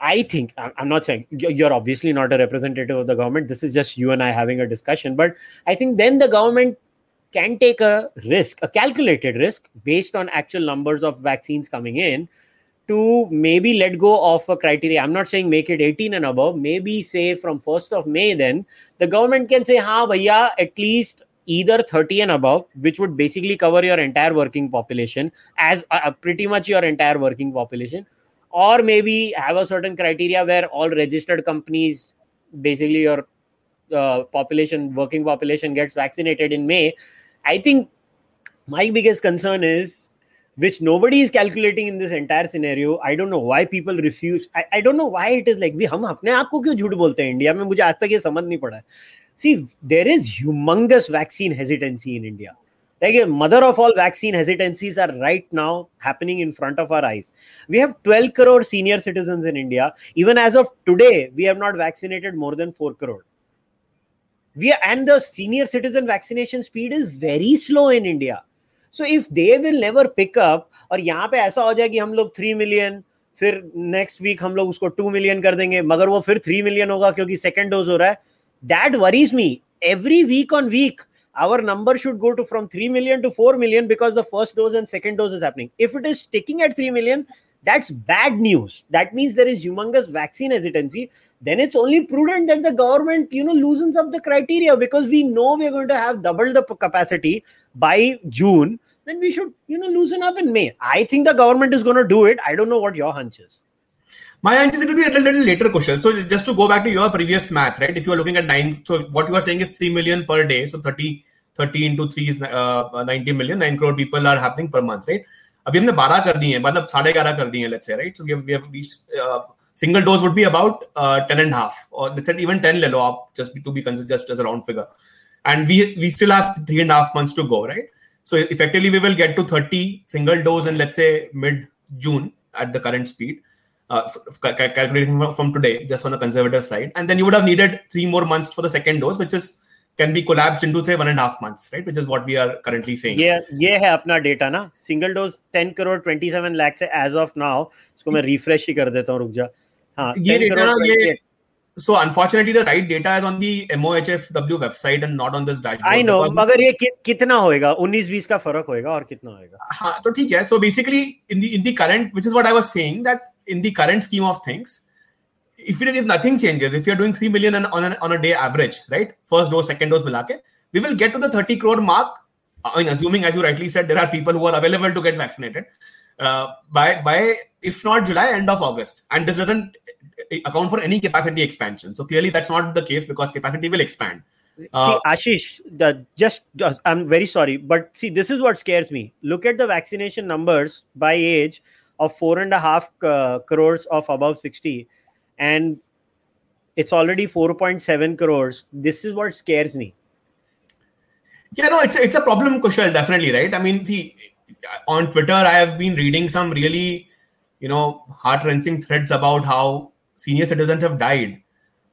Speaker 1: i think i'm not saying you're obviously not a representative of the government. This is just you and i having a discussion. But i think then the government can take a risk a calculated risk based on actual numbers of vaccines coming in to maybe let go of a criteria. I'm not saying make it 18 and above. Maybe say from 1st of may then the government can say ha bhaiya at least either 30 and above which would basically cover your entire working population as uh, uh, pretty much your entire working population. Or maybe have a certain criteria where all registered companies basically your uh, population working population gets vaccinated in may i think my biggest concern is which nobody is calculating in this entire scenario i don't know why people refuse i, I don't know why it is like we हम अपने आप को क्यों झूठ बोलते हैं India में मुझे आज तक ये समझ नहीं पड़ा See, there is humongous vaccine hesitancy in India. Like a mother of all vaccine hesitancies are right now happening in front of our eyes. We have 12 crore senior citizens in India. Even as of today, we have not vaccinated more than 4 crore. We are, and the senior citizen vaccination speed is very slow in India. So if they will never pick up, और यहाँ पे ऐसा हो जाए कि हम लोग three million फिर नेक्स्ट वीक हम लोग उसको टू मिलियन कर देंगे मगर वो फिर थ्री मिलियन होगा क्योंकि सेकेंड डोज हो रहा है that worries me every week on week our number should go to from 3 million to 4 million because the first dose and second dose is happening if it is sticking at 3 million that's bad news that means there is humongous vaccine hesitancy then it's only prudent that the government you know loosens up the criteria because we know we're going to have double the capacity by june then we should you know loosen up in may i think the government is going to do it i don't know what your hunch is
Speaker 2: my hunch is it will be a little later question. So just to go back to your previous math, right? If you are looking at nine, so what you are saying is 3 million per day. So 30, 30 into 3 is uh, 90 million. 9 crore people are happening per month, right? अभी हमने 12 कर दी हैं मतलब साढ़े ग्यारह कर दी हैं let's say right so we have we have reached uh, single dose would be about uh, 10 and a half or let's say even 10 ले लो आप just to be considered just as a round figure and we we still have three and a half months to go right so effectively we will get to 30 single dose in let's say mid June at the current speed uh, calculating from today, just on the conservative side, and then you would have needed three more months for the second dose, which is can be collapsed into say one and a half months, right? Which is what we are currently saying.
Speaker 1: Yeah, ये है अपना data ना single dose 10 crore 27 lakh से as of now इसको मैं refresh ही कर देता हूँ रुक जा हाँ
Speaker 2: ये डेटा ये so unfortunately the right data is on the MOHFW website and not on this dashboard.
Speaker 1: I know मगर ये कि, कितना होएगा 19 20 का फ़र्क होएगा और कितना होएगा
Speaker 2: हाँ तो ठीक है so basically in the in the current which is what I was saying that in the current scheme of things, if, if nothing changes, if you're doing 3 million on, a, on a day average, right? First dose, second dose, milake, we will get to the 30 crore mark. I mean, assuming, as you rightly said, there are people who are available to get vaccinated uh, by, by, if not July, end of August. And this doesn't account for any capacity expansion. So clearly, that's not the case because capacity will expand.
Speaker 1: Uh, see, Aashish, the, just, just I'm very sorry, but see, this is what scares me. Look at the vaccination numbers by age of four and a half uh, crores of above 60 and it's already 4.7 crores. This is what scares me.
Speaker 2: Yeah no it's, it's a problem kushal definitely right? I mean see on twitter i have been reading some really you know heart-wrenching threads about how senior citizens have died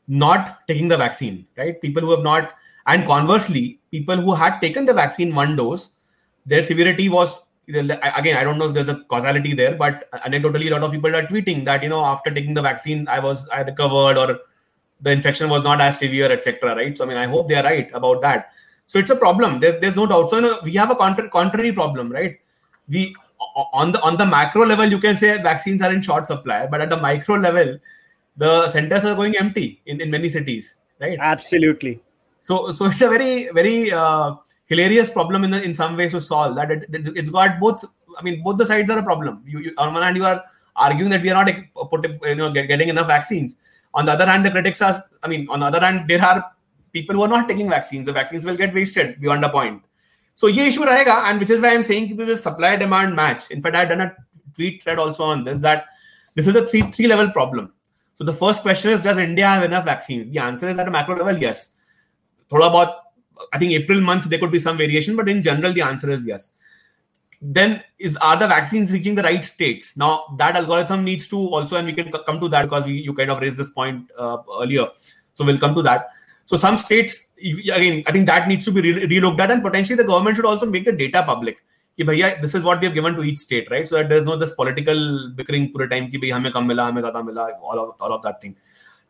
Speaker 2: not taking the vaccine right? People who have not and conversely people who had taken the vaccine one dose their severity was again i don't know if there's a causality there but anecdotally a lot of people are tweeting that you know after taking the vaccine i was i recovered or the infection was not as severe etc right so i mean i hope they are right about that So it's a problem. There's, there's no doubt. So you know, we have a contra- contrary problem, right? We on the on the macro level, you can say vaccines are in short supply, but at the micro level, the centers are going empty in, in many cities, right?
Speaker 1: Absolutely.
Speaker 2: So so it's a very very uh, hilarious problem in the, in some ways to solve. That it, it, has got both. I mean, both the sides are a problem. You, you on one hand, you are arguing that we are not put, you know getting enough vaccines. On the other hand, the critics are. I mean, on the other hand, there are people who are not taking vaccines. The vaccines will get wasted beyond a point. So ये issue रहेगा, and which is why I'm saying this supply demand match. In fact, I've done a tweet thread also on this that this is a three three level problem. So the first question is, does India have enough vaccines? The answer is at a macro level, yes. Thoda about, I think April month there could be some variation, but in general the answer is yes. Then is are the vaccines reaching the right states? Now that algorithm needs to also, and we can come to that because we, you kind of raised this point uh, earlier. So we'll come to that. So some states, again, I think that needs to be re- looked at, and potentially the government should also make the data public. कि भैया this is what we have given to each state right so that there is no this political bickering पूरे time कि भाई हमें कम मिला हमें ज्यादा मिला all all of that thing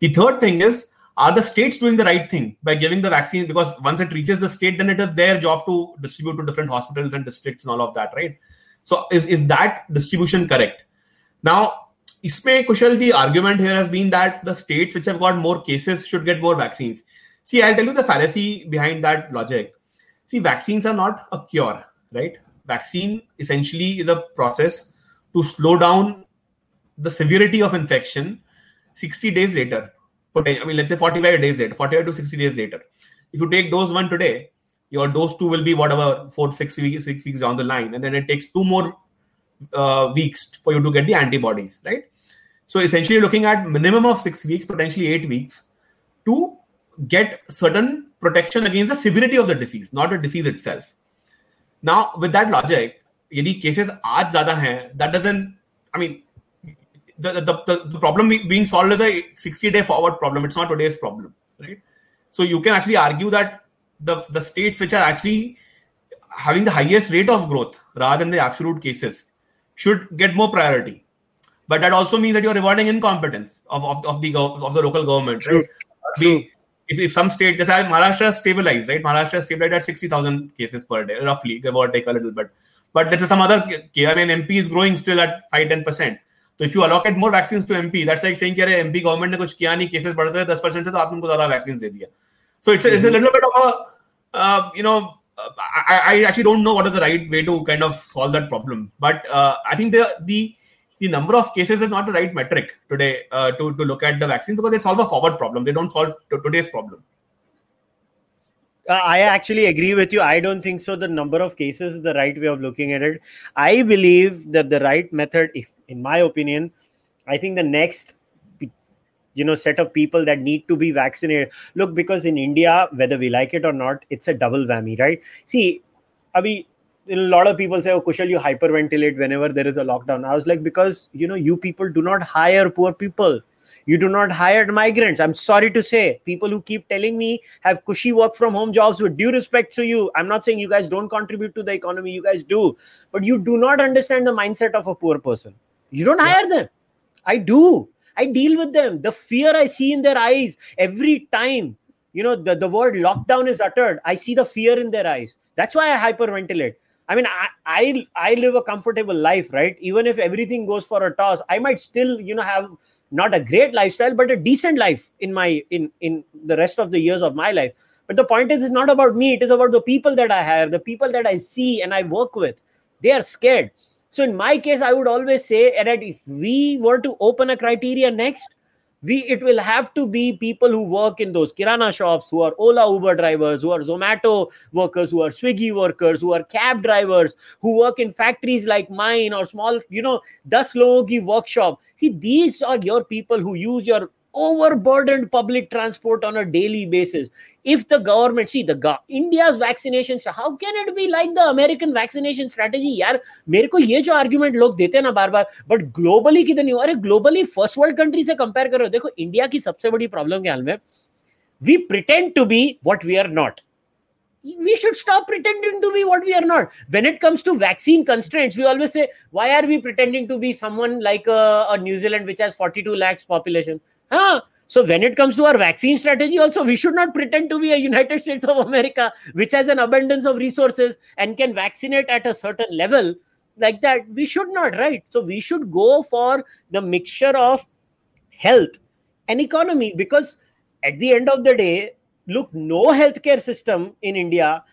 Speaker 2: the third thing is are the states doing the right thing by giving the vaccine? Because once it reaches the state then it is their job to distribute to different hospitals and districts and all of that right? So is, is that distribution correct? Now isme kushal the argument here has been that the states which have got more cases should get more vaccines. See i'll tell you the fallacy behind that logic. See vaccines are not a cure right? Vaccine essentially is a process to slow down the severity of infection 60 days later I mean, let's say 45 days later, 45 to 60 days later. If you take dose one today, your dose two will be whatever four, six weeks, six weeks down the line, and then it takes two more uh, weeks for you to get the antibodies, right? So essentially, looking at minimum of six weeks, potentially eight weeks, to get certain protection against the severity of the disease, not the disease itself. Now, with that logic, यदि cases आज ज़्यादा हैं, that doesn't, I mean, the, the, the, the problem being solved is a 60 day forward problem. It's not today's problem, right? So you can actually argue that the, the states which are actually having the highest rate of growth rather than the absolute cases should get more priority. But that also means that you're rewarding incompetence of, of, of the of the local government, right? If, if some state, just Maharashtra stabilized, right? Maharashtra stabilized at 60,000 cases per day, roughly, give or take a little bit. But let's say some other, I mean, MP is growing still at 5 10%. So if you allocate more vaccines to MP, that's like saying कि अरे MP government ने कुछ किया नहीं cases बढ़ रहे 10 percent से तो आपने उनको ज़्यादा vaccines दे दिया. So it's a, it's a little bit of a uh, you know I, I actually don't know what is the right way to kind of solve that problem. But uh, I think the the the number of cases is not the right metric today uh, to, to look at the vaccines because they solve a forward problem. They don't solve today's problem.
Speaker 1: Uh, I actually agree with you. I don't think so. The number of cases is the right way of looking at it. I believe that the right method, if in my opinion, I think the next you know set of people that need to be vaccinated look because in india whether we like it or not it's a double whammy right see i mean a lot of people say, "Oh, Kushal, you hyperventilate whenever there is a lockdown." I was like, because you know, you people do not hire poor people. You do not hire migrants. I'm sorry to say, people who keep telling me have cushy work from home jobs. With due respect to you, I'm not saying you guys don't contribute to the economy. You guys do, but you do not understand the mindset of a poor person. You don't hire them. I do. I deal with them. The fear I see in their eyes every time you know the, the word lockdown is uttered i see the fear in their eyes that's why i hyperventilate I mean, I, I I live a comfortable life, right? Even if everything goes for a toss, I might still, you know, have not a great lifestyle, but a decent life in my in in the rest of the years of my life. But the point is, it's not about me. It is about the people that I have, the people that I see and I work with. They are scared. So in my case, I would always say that if we were to open a criteria next, we it will have to be people who work in those kirana shops who are ola uber drivers who are zomato workers who are swiggy workers who are cab drivers who work in factories like mine or small you know 10 logo ki workshop. See these are your people who use your overburdened public transport on a daily basis. If the government, see the go- India's vaccination, how can it be like the American vaccination strategy? यार मेरे को ये जो argument लोग देते हैं ना बार बार but globally कितने नहीं अरे ग्लोबली फर्स्ट वर्ल्ड कंट्री से कंपेयर करो देखो इंडिया की सबसे बड़ी प्रॉब्लम के हाल में we pretend to be what we are not we should stop pretending to be what we are not. When it comes to vaccine constraints, we always say, why are we pretending to be someone like a, a New Zealand which has 42 lakhs population? Huh? so when it comes to our vaccine strategy also we should not pretend to be a united states of america which has an abundance of resources and can vaccinate at a certain level like that. We should not right? So we should go for the mixture of health and economy because at the end of the day look no healthcare system in india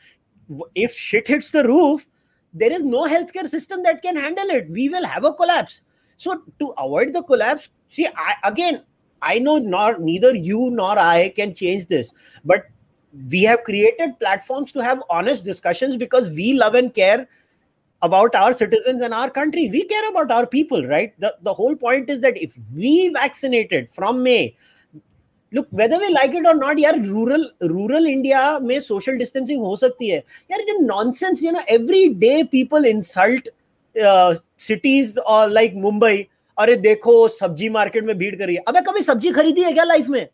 Speaker 1: if shit hits the roof there is no healthcare system that can handle it. We will have a collapse. So to avoid the collapse see I, again I know nor neither you nor I can change this, but we have created platforms to have honest discussions because we love and care about our citizens and our country. We care about our people, right? The, the whole point is that if we vaccinated from May, look whether we like it or not yeah, rural rural india may social distancing ho sakti hai Yeah, it is nonsense you know every day people insult uh, cities or like mumbai अरे देखो, सब्ज़ी market में भीड़ करी है। अबे, कभी सब्ज़ी खरीदी है क्या लाइफ में?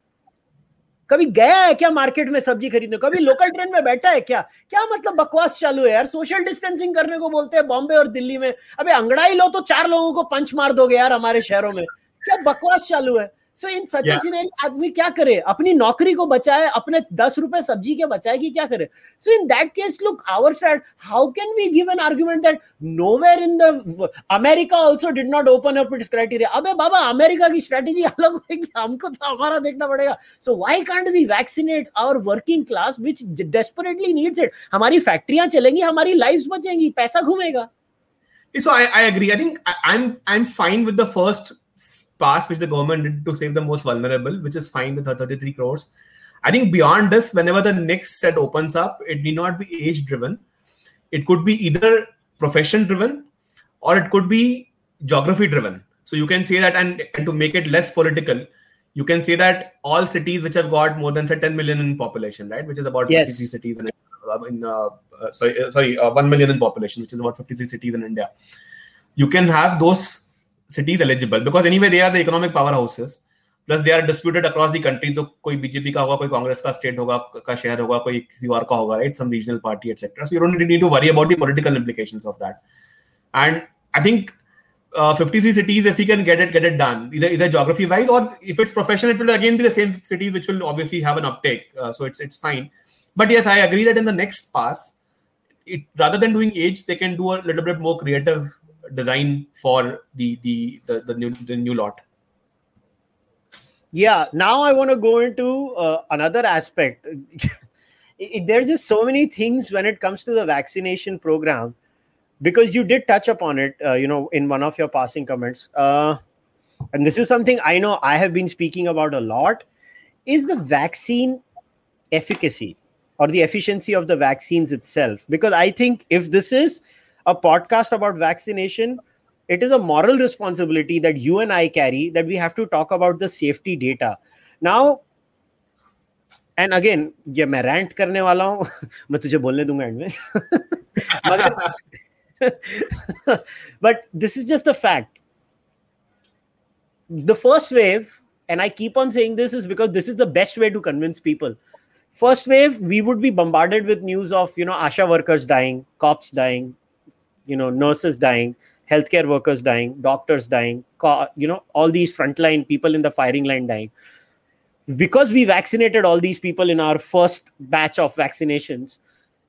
Speaker 1: कभी गया है क्या मार्केट में सब्ज़ी खरीदने? कभी लोकल ट्रेन में बैठा है क्या? क्या मतलब बकवास चालू है यार? सोशल डिस्टेंसिंग करने को बोलते हैं बॉम्बे और दिल्ली में। अबे, अंगड़ाई लो तो चार लोगों को पंच मार दोगे यार हमारे शहरों में। क्या बकवास चालू है? सो इन सच सिनेरियो आदमी क्या करे? अपनी नौकरी को बचाए अपने दस रुपए सब्ज़ी के बचाए कि क्या करे? So in that case look our friend how can we give an argument that nowhere in the America also did not open up its criteria अबे बाबा अमेरिका की स्ट्रेटजी अलग होगी हमको तो हमारा देखना पड़ेगा। So why can't we vaccinate our working class which desperately needs it हमारी फैक्ट्रियाँ चलेंगी हमारी लाइव्स बचेंगी पैसा घूमेगा।
Speaker 2: So I, I agree. I think I, I'm I'm fine with the first pass which the government did to save the most vulnerable, which is fine, the 33 crores. I think beyond this, whenever the next set opens up, it need not be age driven. It could be either profession driven or it could be geography driven. So you can say that, and, and to make it less political, you can say that all cities which have got more than say 10 million in population, right, which is about yes. 53 cities in, in uh, uh, sorry, uh, sorry uh, 1 million in population, which is about 53 cities in India. You can have those cities eligible because anyway they are the economic powerhouses plus they are disputed across the country तो कोई BJP का होगा कोई कांग्रेस का state होगा का शहर होगा कोई किसी और का होगा right some regional party etcetera so you don't need to worry about the political implications of that and i think uh, 53 cities if we can get it get it done either either geography wise or if it's professional it will again be the same cities which will obviously have an uptake uh, so it's it's fine but yes i agree that in the next pass it rather than doing age they can do a little bit more creative design for the the the, the new the new lot.
Speaker 1: Yeah now i want to go into uh, another aspect. *laughs* There's just so many things when it comes to the vaccination program because you did touch upon it uh, you know in one of your passing comments. Uh, and this is something i know i have been speaking about a lot. Is the vaccine efficacy or the efficiency of the vaccines itself? Because i think if this is a podcast about vaccination, it is a moral responsibility that you and I carry that we have to talk about the safety data. Now, and again ये मैं rant करने वाला हूं *laughs* मैं तुझे बोलने दूंगा and में *laughs* *laughs* but this is just a fact the first wave, and I keep on saying this, is because this is the best way to convince people. First wave, we would be bombarded with news of you know Asha workers dying, cops dying, you know nurses dying healthcare workers dying doctors dying you know all these frontline people in the firing line dying. Because we vaccinated all these people in our first batch of vaccinations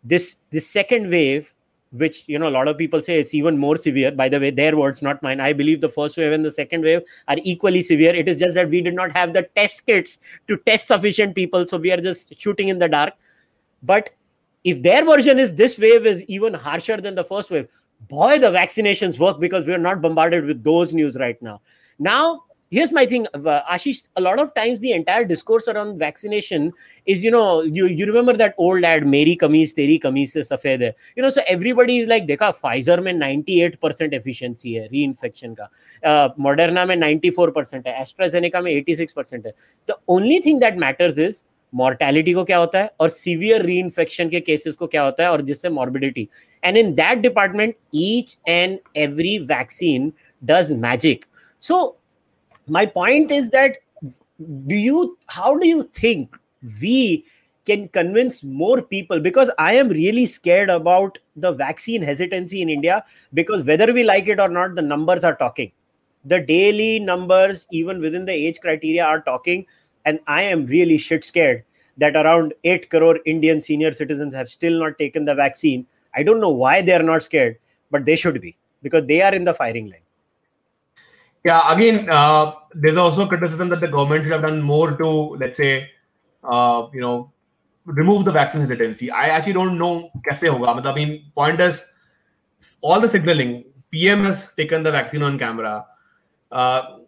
Speaker 1: this this second wave which you know a lot of people say it's even more severe by the way their words not mine i believe the first wave and the second wave are equally severe. It is just that we did not have the test kits to test sufficient people so we are just shooting in the dark. But if their version is this wave is even harsher than the first wave boy, the vaccinations work because we're not bombarded with those news right now. Now, here's my thing, uh, Aashish. A lot of times, the entire discourse around vaccination is, you know, you you remember that old ad, "Meri kameez, teri kameez se safed hai." You know, so everybody is like, "Dekha, Pfizer mein 98% efficiency hai reinfection ka, uh, Moderna mein 94% hai, AstraZeneca mein 86% hai." The only thing that matters is mortality को क्या होता है और severe री infection के cases को क्या होता है और जिससे morbidity and in that department each and every vaccine does magic so my point is that do you how do you think we can convince more people because i am really scared about the vaccine hesitancy in india because whether we like it or not the numbers are talking the daily numbers even within the age criteria are talking and I am really shit scared that around 8 crore Indian senior citizens have still not taken the vaccine. I don't know why they are not scared, but they should be because they are in the firing line.
Speaker 2: Yeah, again, uh, there's also criticism that the government should have done more to, let's say, uh, you know, remove the vaccine hesitancy. I actually don't know kaise hoga. I mean, point is, all the signaling, PM has taken the vaccine on camera. Uh,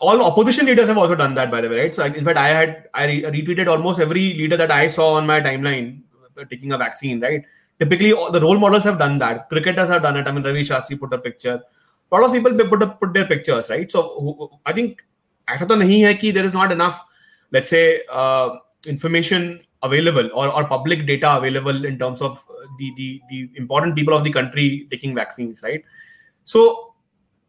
Speaker 2: all opposition leaders have also done that, by the way, right? So, in fact, I had I retweeted almost every leader that I saw on my timeline uh, taking a vaccine, right? Typically, all, the role models have done that. Cricketers have done it. I mean, Ravi Shastri put a picture. A lot of people put up, put their pictures, right? So, I think ऐसा तो नहीं है कि there is not enough, let's say, uh, information available or, or public data available in terms of the, the the important people of the country taking vaccines, right? So,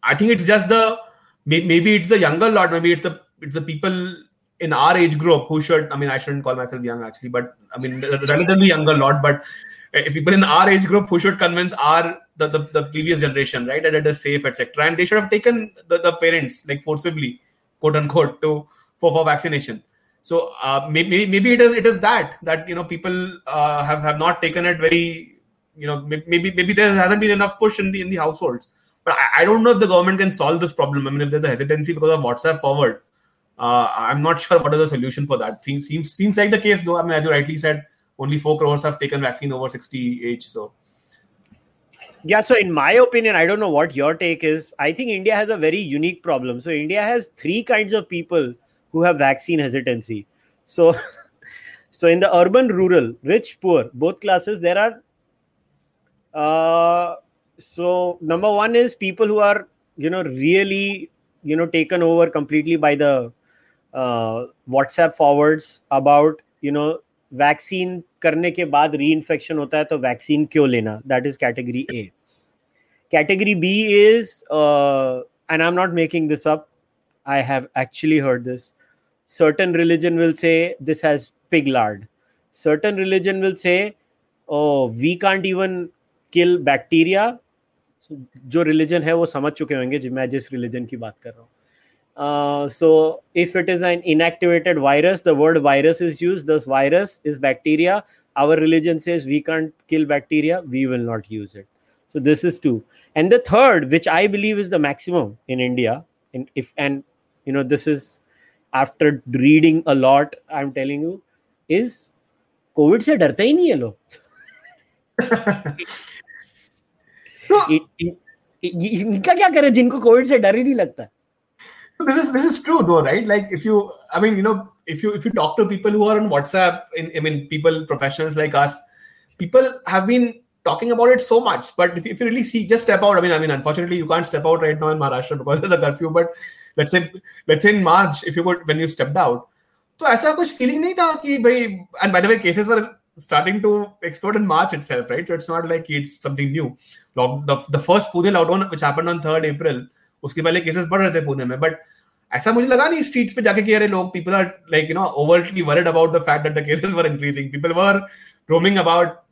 Speaker 2: I think it's just the maybe it's the younger lot maybe it's the it's the people in our age group who should i mean i shouldn't call myself young actually but i mean relatively younger lot but if people in our age group who should convince our the, the, the previous generation right that it is safe etc and they should have taken the, the parents like forcibly quote unquote to for, for vaccination. So uh, maybe maybe it is it is that that you know people uh, have have not taken it very you know maybe maybe there hasn't been enough push in the in the households but I, I, don't know if the government can solve this problem. I mean, if there's a hesitancy because of WhatsApp forward, uh, I'm not sure what is the solution for that. Seems seems seems like the case though. I mean, as you rightly said, only four crores have taken vaccine over 60 age. So
Speaker 1: yeah so in my opinion i don't know what your take is i think india has a very unique problem so india has three kinds of people who have vaccine hesitancy so *laughs* so in the urban rural rich poor both classes there are uh, so number one is people who are you know really you know taken over completely by the uh, whatsapp forwards about you know vaccine करने के बाद री infection होता है तो vaccine क्यों लेना that is category A category B is and i'm not making this up i have actually heard this certain religion will say this has pig lard certain religion will say oh we can't even kill bacteria जो religion है वो समझ चुके होंगे जो, मैं जिस religion की बात कर रहा हूँ। So if it is an inactivated virus the word virus is use this virus is bacteria our religion say is we can't kill bacteria we will not use it so this is two and the third which I believe is the maximum in India in if and you know this is after reading a lot I am telling you is covid से डरते ही नहीं है लोग। *laughs* इनका क्या करे जिनको Covid से डर ही नहीं लगता
Speaker 2: this is this is true though right like if you i mean you know if you if you talk to people who are on whatsapp in, i mean people professionals like us people have been talking about it so much but if, if you really see just step out i mean i mean unfortunately you can't step out right now in maharashtra because there's a curfew but let's say let's say in march if you could when you stepped out तो ऐसा कुछ feeling नहीं था कि भाई and by the way cases were starting to explode in March itself, right? So it's not like it's something new. The, the first Pune lockdown which happened on 3rd April, उसके पहले cases बढ़ रहे थे पुणे में but ऐसा मुझे लगा नहीं स्ट्रीट्स पे जाके कि अरे लोग people are like you know overtly worried about the fact that the cases were increasing. People were roaming about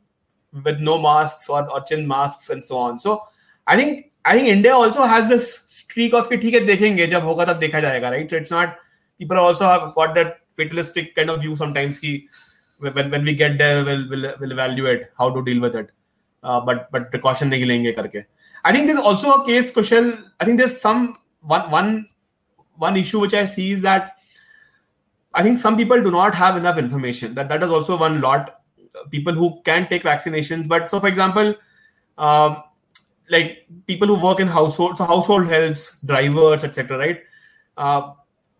Speaker 2: with no masks or, or chin masks and so on. So I think I think India also has this streak of कि ठीक है देखेंगे जब होगा तब देखा जाएगा right? So it's not people also have got that fatalistic kind of view sometimes कि when, when we get there we'll, we'll, we'll evaluate how to deal with it. Uh, but but precaution nahi lenge karke. I think there's also a case kushal i think there's some one one one issue which i see is that i think some people do not have enough information. That that is also one lot people who can take vaccinations. But so for example um, like people who work in household so household helps drivers etc right? Uh,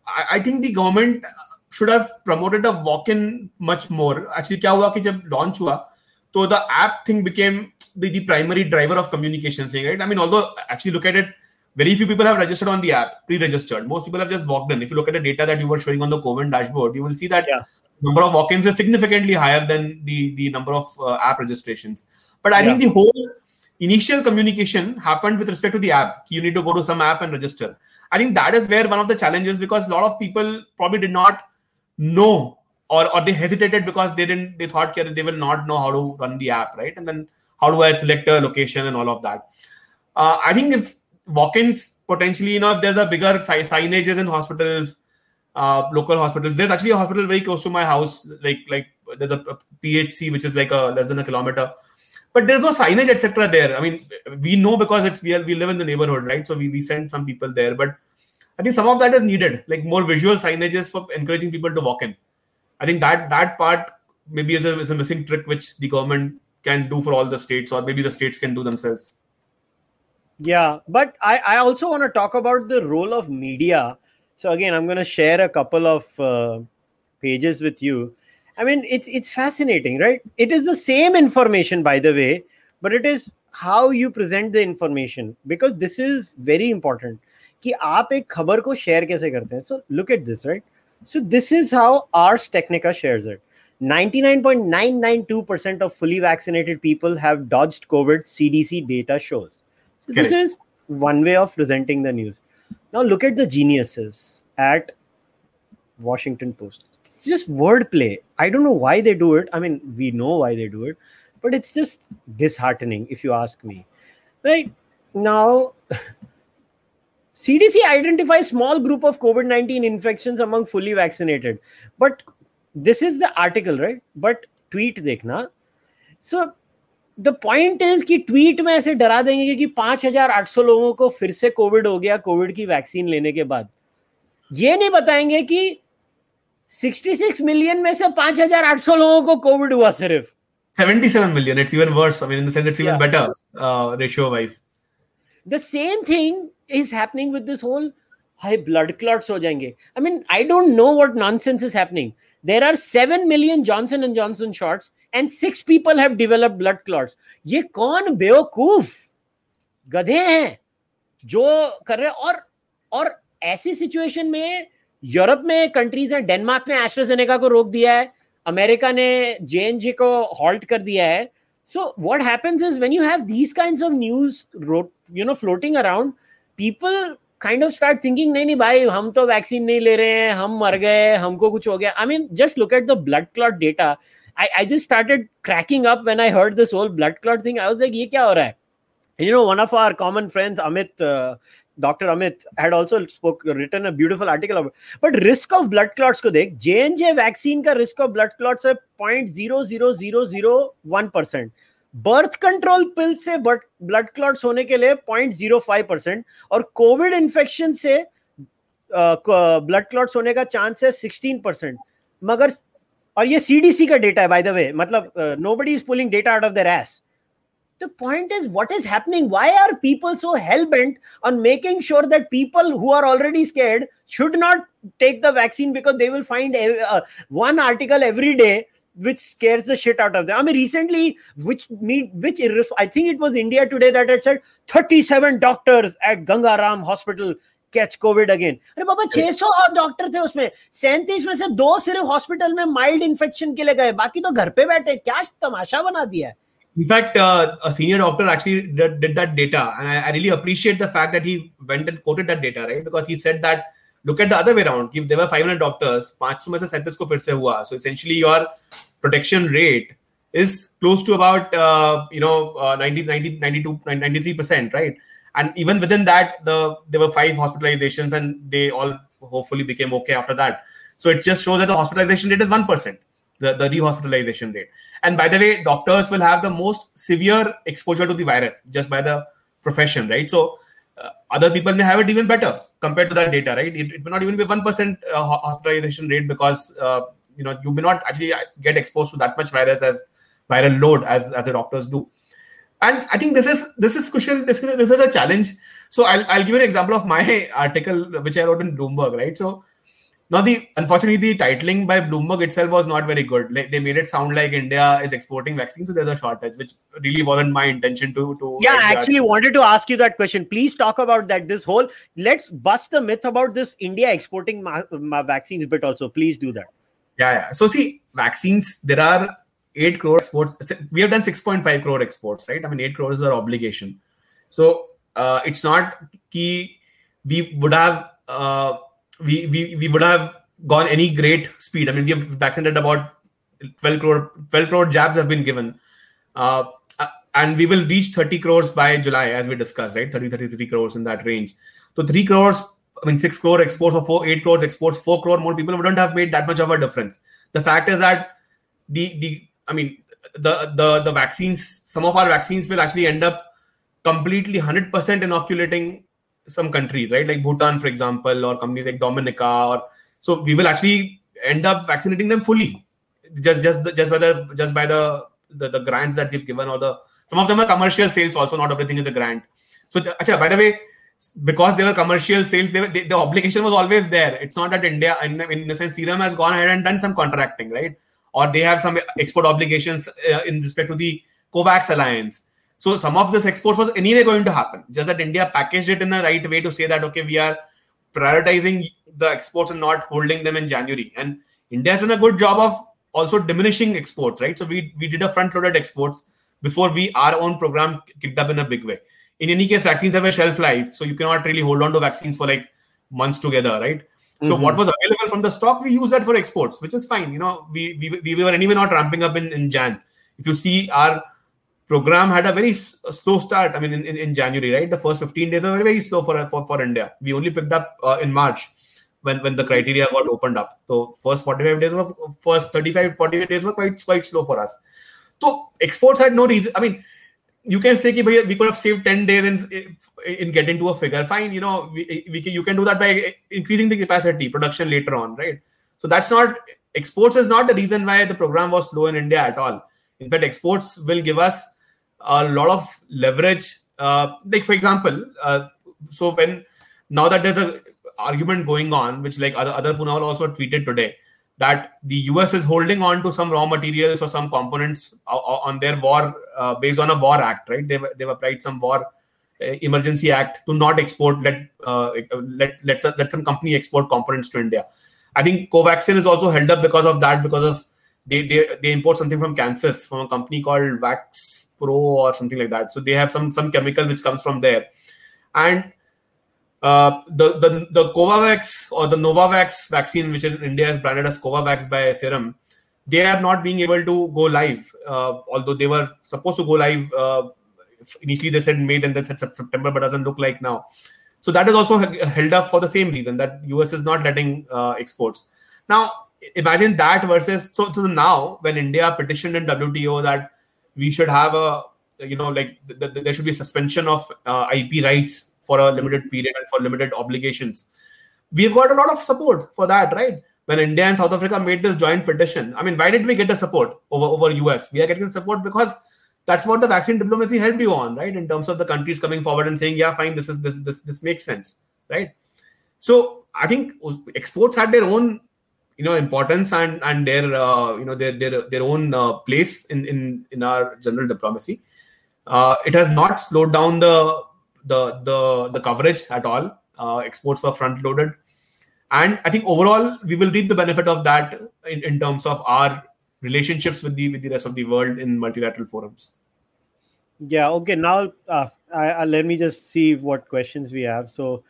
Speaker 2: I, I think the government should have promoted a walk-in much more. Actually, क्या हुआ कि जब launch हुआ तो the app thing became the, the primary driver of communication thing, right? I mean, although actually look at it, very few people have registered on the app, pre-registered. Most people have just walked in. If you look at the data that you were showing on the COVID dashboard, you will see that yeah. number of walk-ins is significantly higher than the the number of uh, app registrations. But I yeah. think the whole initial communication happened with respect to the app. You need to go to some app and register. I think that is where one of the challenges because a lot of people probably did not know or or they hesitated because they didn't they thought they will not know how to run the app right and then how do i select a location and all of that uh, i think if walk-ins potentially you know if there's a bigger signages in hospitals uh, local hospitals. There's actually a hospital very close to my house, like like there's a, a PHC which is like a less than a kilometer, but there's no signage etc. There. I mean, we know because it's we, are, we live in the neighborhood, right? So we, we send some people there, but I think some of that is needed, like more visual signages for encouraging people to walk in. I think that that part maybe is a, is a missing trick which the government can do for all the states, or maybe the states can do themselves.
Speaker 1: Yeah, but I, I also want to talk about the role of media so again, I'm going to share a couple of uh, pages with you. I mean, it's it's fascinating, right? It is the same information, by the way, but it is how you present the information because this is very important. कि आप एक खबर को share कैसे करते हैं So look at this, right? So this is how Ars Technica shares it. 99.992% of fully vaccinated people have dodged COVID, CDC data shows. So this is one way of presenting the news. Now look at the geniuses at Washington Post. It's just wordplay. I don't know why they do it. I mean, we know why they do it, but it's just disheartening if you ask me. Right now, *laughs* CDC identifies small group of COVID-19 infections among fully vaccinated. But this is the article, right? But tweet देखना. So the point is कि tweet में ऐसे डरा देंगे कि पाँच हज़ार आठ सौ लोगों को फिर से कोविड हो गया कोविड की वैक्सीन लेने के बाद ये नहीं बताएँगे कि 66 मिलियन में से 5800 लोगों को कोविड हुआ सिर्फ़
Speaker 2: 77 million it's even worse i mean in the sense it's even yeah. better uh, ratio wise
Speaker 1: the same thing is happening with this whole high blood clots ho jayenge. I mean, i don't know what nonsense is happening. There are 7 million johnson and johnson shots and six people have develop blood clots ये कौन बेवकूफ़ गधे हैं जो कर रहे और और ऐसी सिचुएशन में यूरोप में कंट्रीज़ हैं डेनमार्क ने एस्ट्राजेनेका को रोक दिया है अमेरिका ने जे को हॉल्ट कर दिया है so what happens is when you have these kinds of news you know floating around people kind of start thinking नहीं नहीं भाई हम तो वैक्सीन नहीं ले रहे हैं हम मर गए हमको कुछ हो गया I mean just look at the blood clot data I, I just started cracking up when I heard this whole blood clot thing. I was like, ye kya ho raha hai? You know, one of our common friends, Amit, uh, Dr. Amit, had also spoke, written a beautiful article about. But risk of blood clots ko dekh, J&J vaccine ka risk of blood clots है 0.00001 percent birth control pill से blood clots होने के लिए 0.05 percent और covid infection से blood clots होने का chance है 16 परसेंट मगर और ये सीडीसी का डेटा है बाय द वे मतलब nobody is pulling data out of there as the point is what is happening why are people so hell-bent on making sure that people who are already scared should not take the vaccine because they will find a, uh, one article every day which scares the shit out of them i mean recently which me which i think it was india today that had said 37 doctors at gangaram hospital catch Covid again अरे बाबा 600 doctor थे उसमें सैंतीस में से दो सिर्फ hospital में mild infection के लिए गए बाकी तो घर पे बैठे क्या तमाशा बना दिया है
Speaker 2: In fact, uh, a senior doctor actually did, did that data, and I, I, really appreciate the fact that he went and quoted that data, right? Because he said that look at the other way around. If there were 500 doctors, 500 में से 37 को फिर से हुआ. So essentially, your protection rate is close to about uh, you know uh, 90, 90, 92, 93 percent, right? and even within that the there were five hospitalizations and they all hopefully became okay after that so it just shows that the hospitalization rate is 1% the, the rehospitalization rate and by the way doctors will have the most severe exposure to the virus just by the profession right so uh, other people may have it even better compared to that data right it, it may not even be 1% uh, hospitalization rate because uh, you know you may not actually get exposed to that much virus as viral load as as the doctors do and I think this is this is Kushal, this is, this is a challenge. So I'll, I'll give you an example of my *laughs* article which I wrote in Bloomberg, right? So now the unfortunately the titling by Bloomberg itself was not very good. Like, they made it sound like India is exporting vaccines, so there's a shortage, which really wasn't my intention to to.
Speaker 1: Yeah, I actually wanted to ask you that question. Please talk about that. This whole let's bust the myth about this India exporting ma- ma- vaccines bit also. Please do that.
Speaker 2: Yeah, yeah. So see, vaccines there are 8 crore exports we have done 6.5 crore exports right i mean 8 crores is our obligation so uh, it's not key we would have uh, we, we we would have gone any great speed. I mean we have vaccinated about 12 crore 12 crore jabs have been given. Uh, and we will reach 30 crores by july as we discussed right? 30 33 crores in that range. So 3 crores I mean, six crore exports or four, eight crores exports, four crore more people wouldn't have made that much of a difference. The fact is that the the I mean the the the vaccines, some of our vaccines will actually end up completely 100% inoculating some countries, right? Like Bhutan, for example, or companies like Dominica, or so we will actually end up vaccinating them fully, just just the, just by the just by the, the the grants that we've given, or the some of them are commercial sales. Also, not everything is a grant. So, the, achha, by the way, because they were commercial sales, they they, the obligation was always there. It's not that India, in, in the sense, Serum has gone ahead and done some contracting, right? Or they have some export obligations uh, in respect to the COVAX alliance. So some of this exports was anyway going to happen. Just that India packaged it in the right way to say that okay, we are prioritizing the exports and not holding them in January. And India has done a good job of also diminishing exports, right? So we we did a front-loaded exports before we our own program kicked up in a big way in any case, vaccines have a shelf life, so you cannot really hold on to vaccines for like months together, right? So mm-hmm. what was available from the stock, we use that for exports, which is fine. You know, we we, we were anyway not ramping up in, in Jan. If you see our program had a very slow start. I mean, in, in, in, January, right? The first 15 days were very, very slow for, for, for India. We only picked up uh, in March when, when the criteria got opened up. So first 45 days were, first 35, 48 days were quite, quite slow for us. So exports had no reason. I mean, you can say that we could have saved 10 days in, in getting to a figure fine you know we, we you can do that by increasing the capacity production later on right so that's not exports is not the reason why the program was slow in india at all in fact exports will give us a lot of leverage uh, like for example uh, so when now that there's a argument going on which like other Adar Poonawalla also tweeted today that the US is holding on to some raw materials or some components on their war uh, based on a war act, right? They've, they've applied some war uh, emergency act to not export let uh, let let let some company export components to India. I think Covaxin is also held up because of that because of they they, they import something from Kansas from a company called Vax Pro or something like that. So they have some some chemical which comes from there, and uh, the, the the Covovax or the Novavax vaccine, which in India is branded as Covovax by Serum, they are not being able to go live. Uh, although they were supposed to go live uh, initially, they said May, then they said September, but doesn't look like now. So that is also held up for the same reason that US is not letting uh, exports. Now imagine that versus so so now when India petitioned in WTO that we should have a you know like th- th- there should be a suspension of uh, IP rights for a limited period and for limited obligations. We've got a lot of support for that, right? When India and South Africa made this joint petition, I mean, why did we get the support over, over US? We are getting support because that's what the vaccine diplomacy helped you on, right? In terms of the countries coming forward and saying, yeah, fine, this is this this this makes sense, right? So I think exports had their own you know importance and and their uh, you know their their their own uh, place in in in our general diplomacy. Uh, it has not slowed down the the the the coverage at all. Uh, exports were front loaded, and I think overall we will reap the benefit of that in, in terms of our relationships with the with the rest of the world in multilateral forums.
Speaker 1: Yeah. Okay. Now, uh, I, I, let me just see what questions we have. So.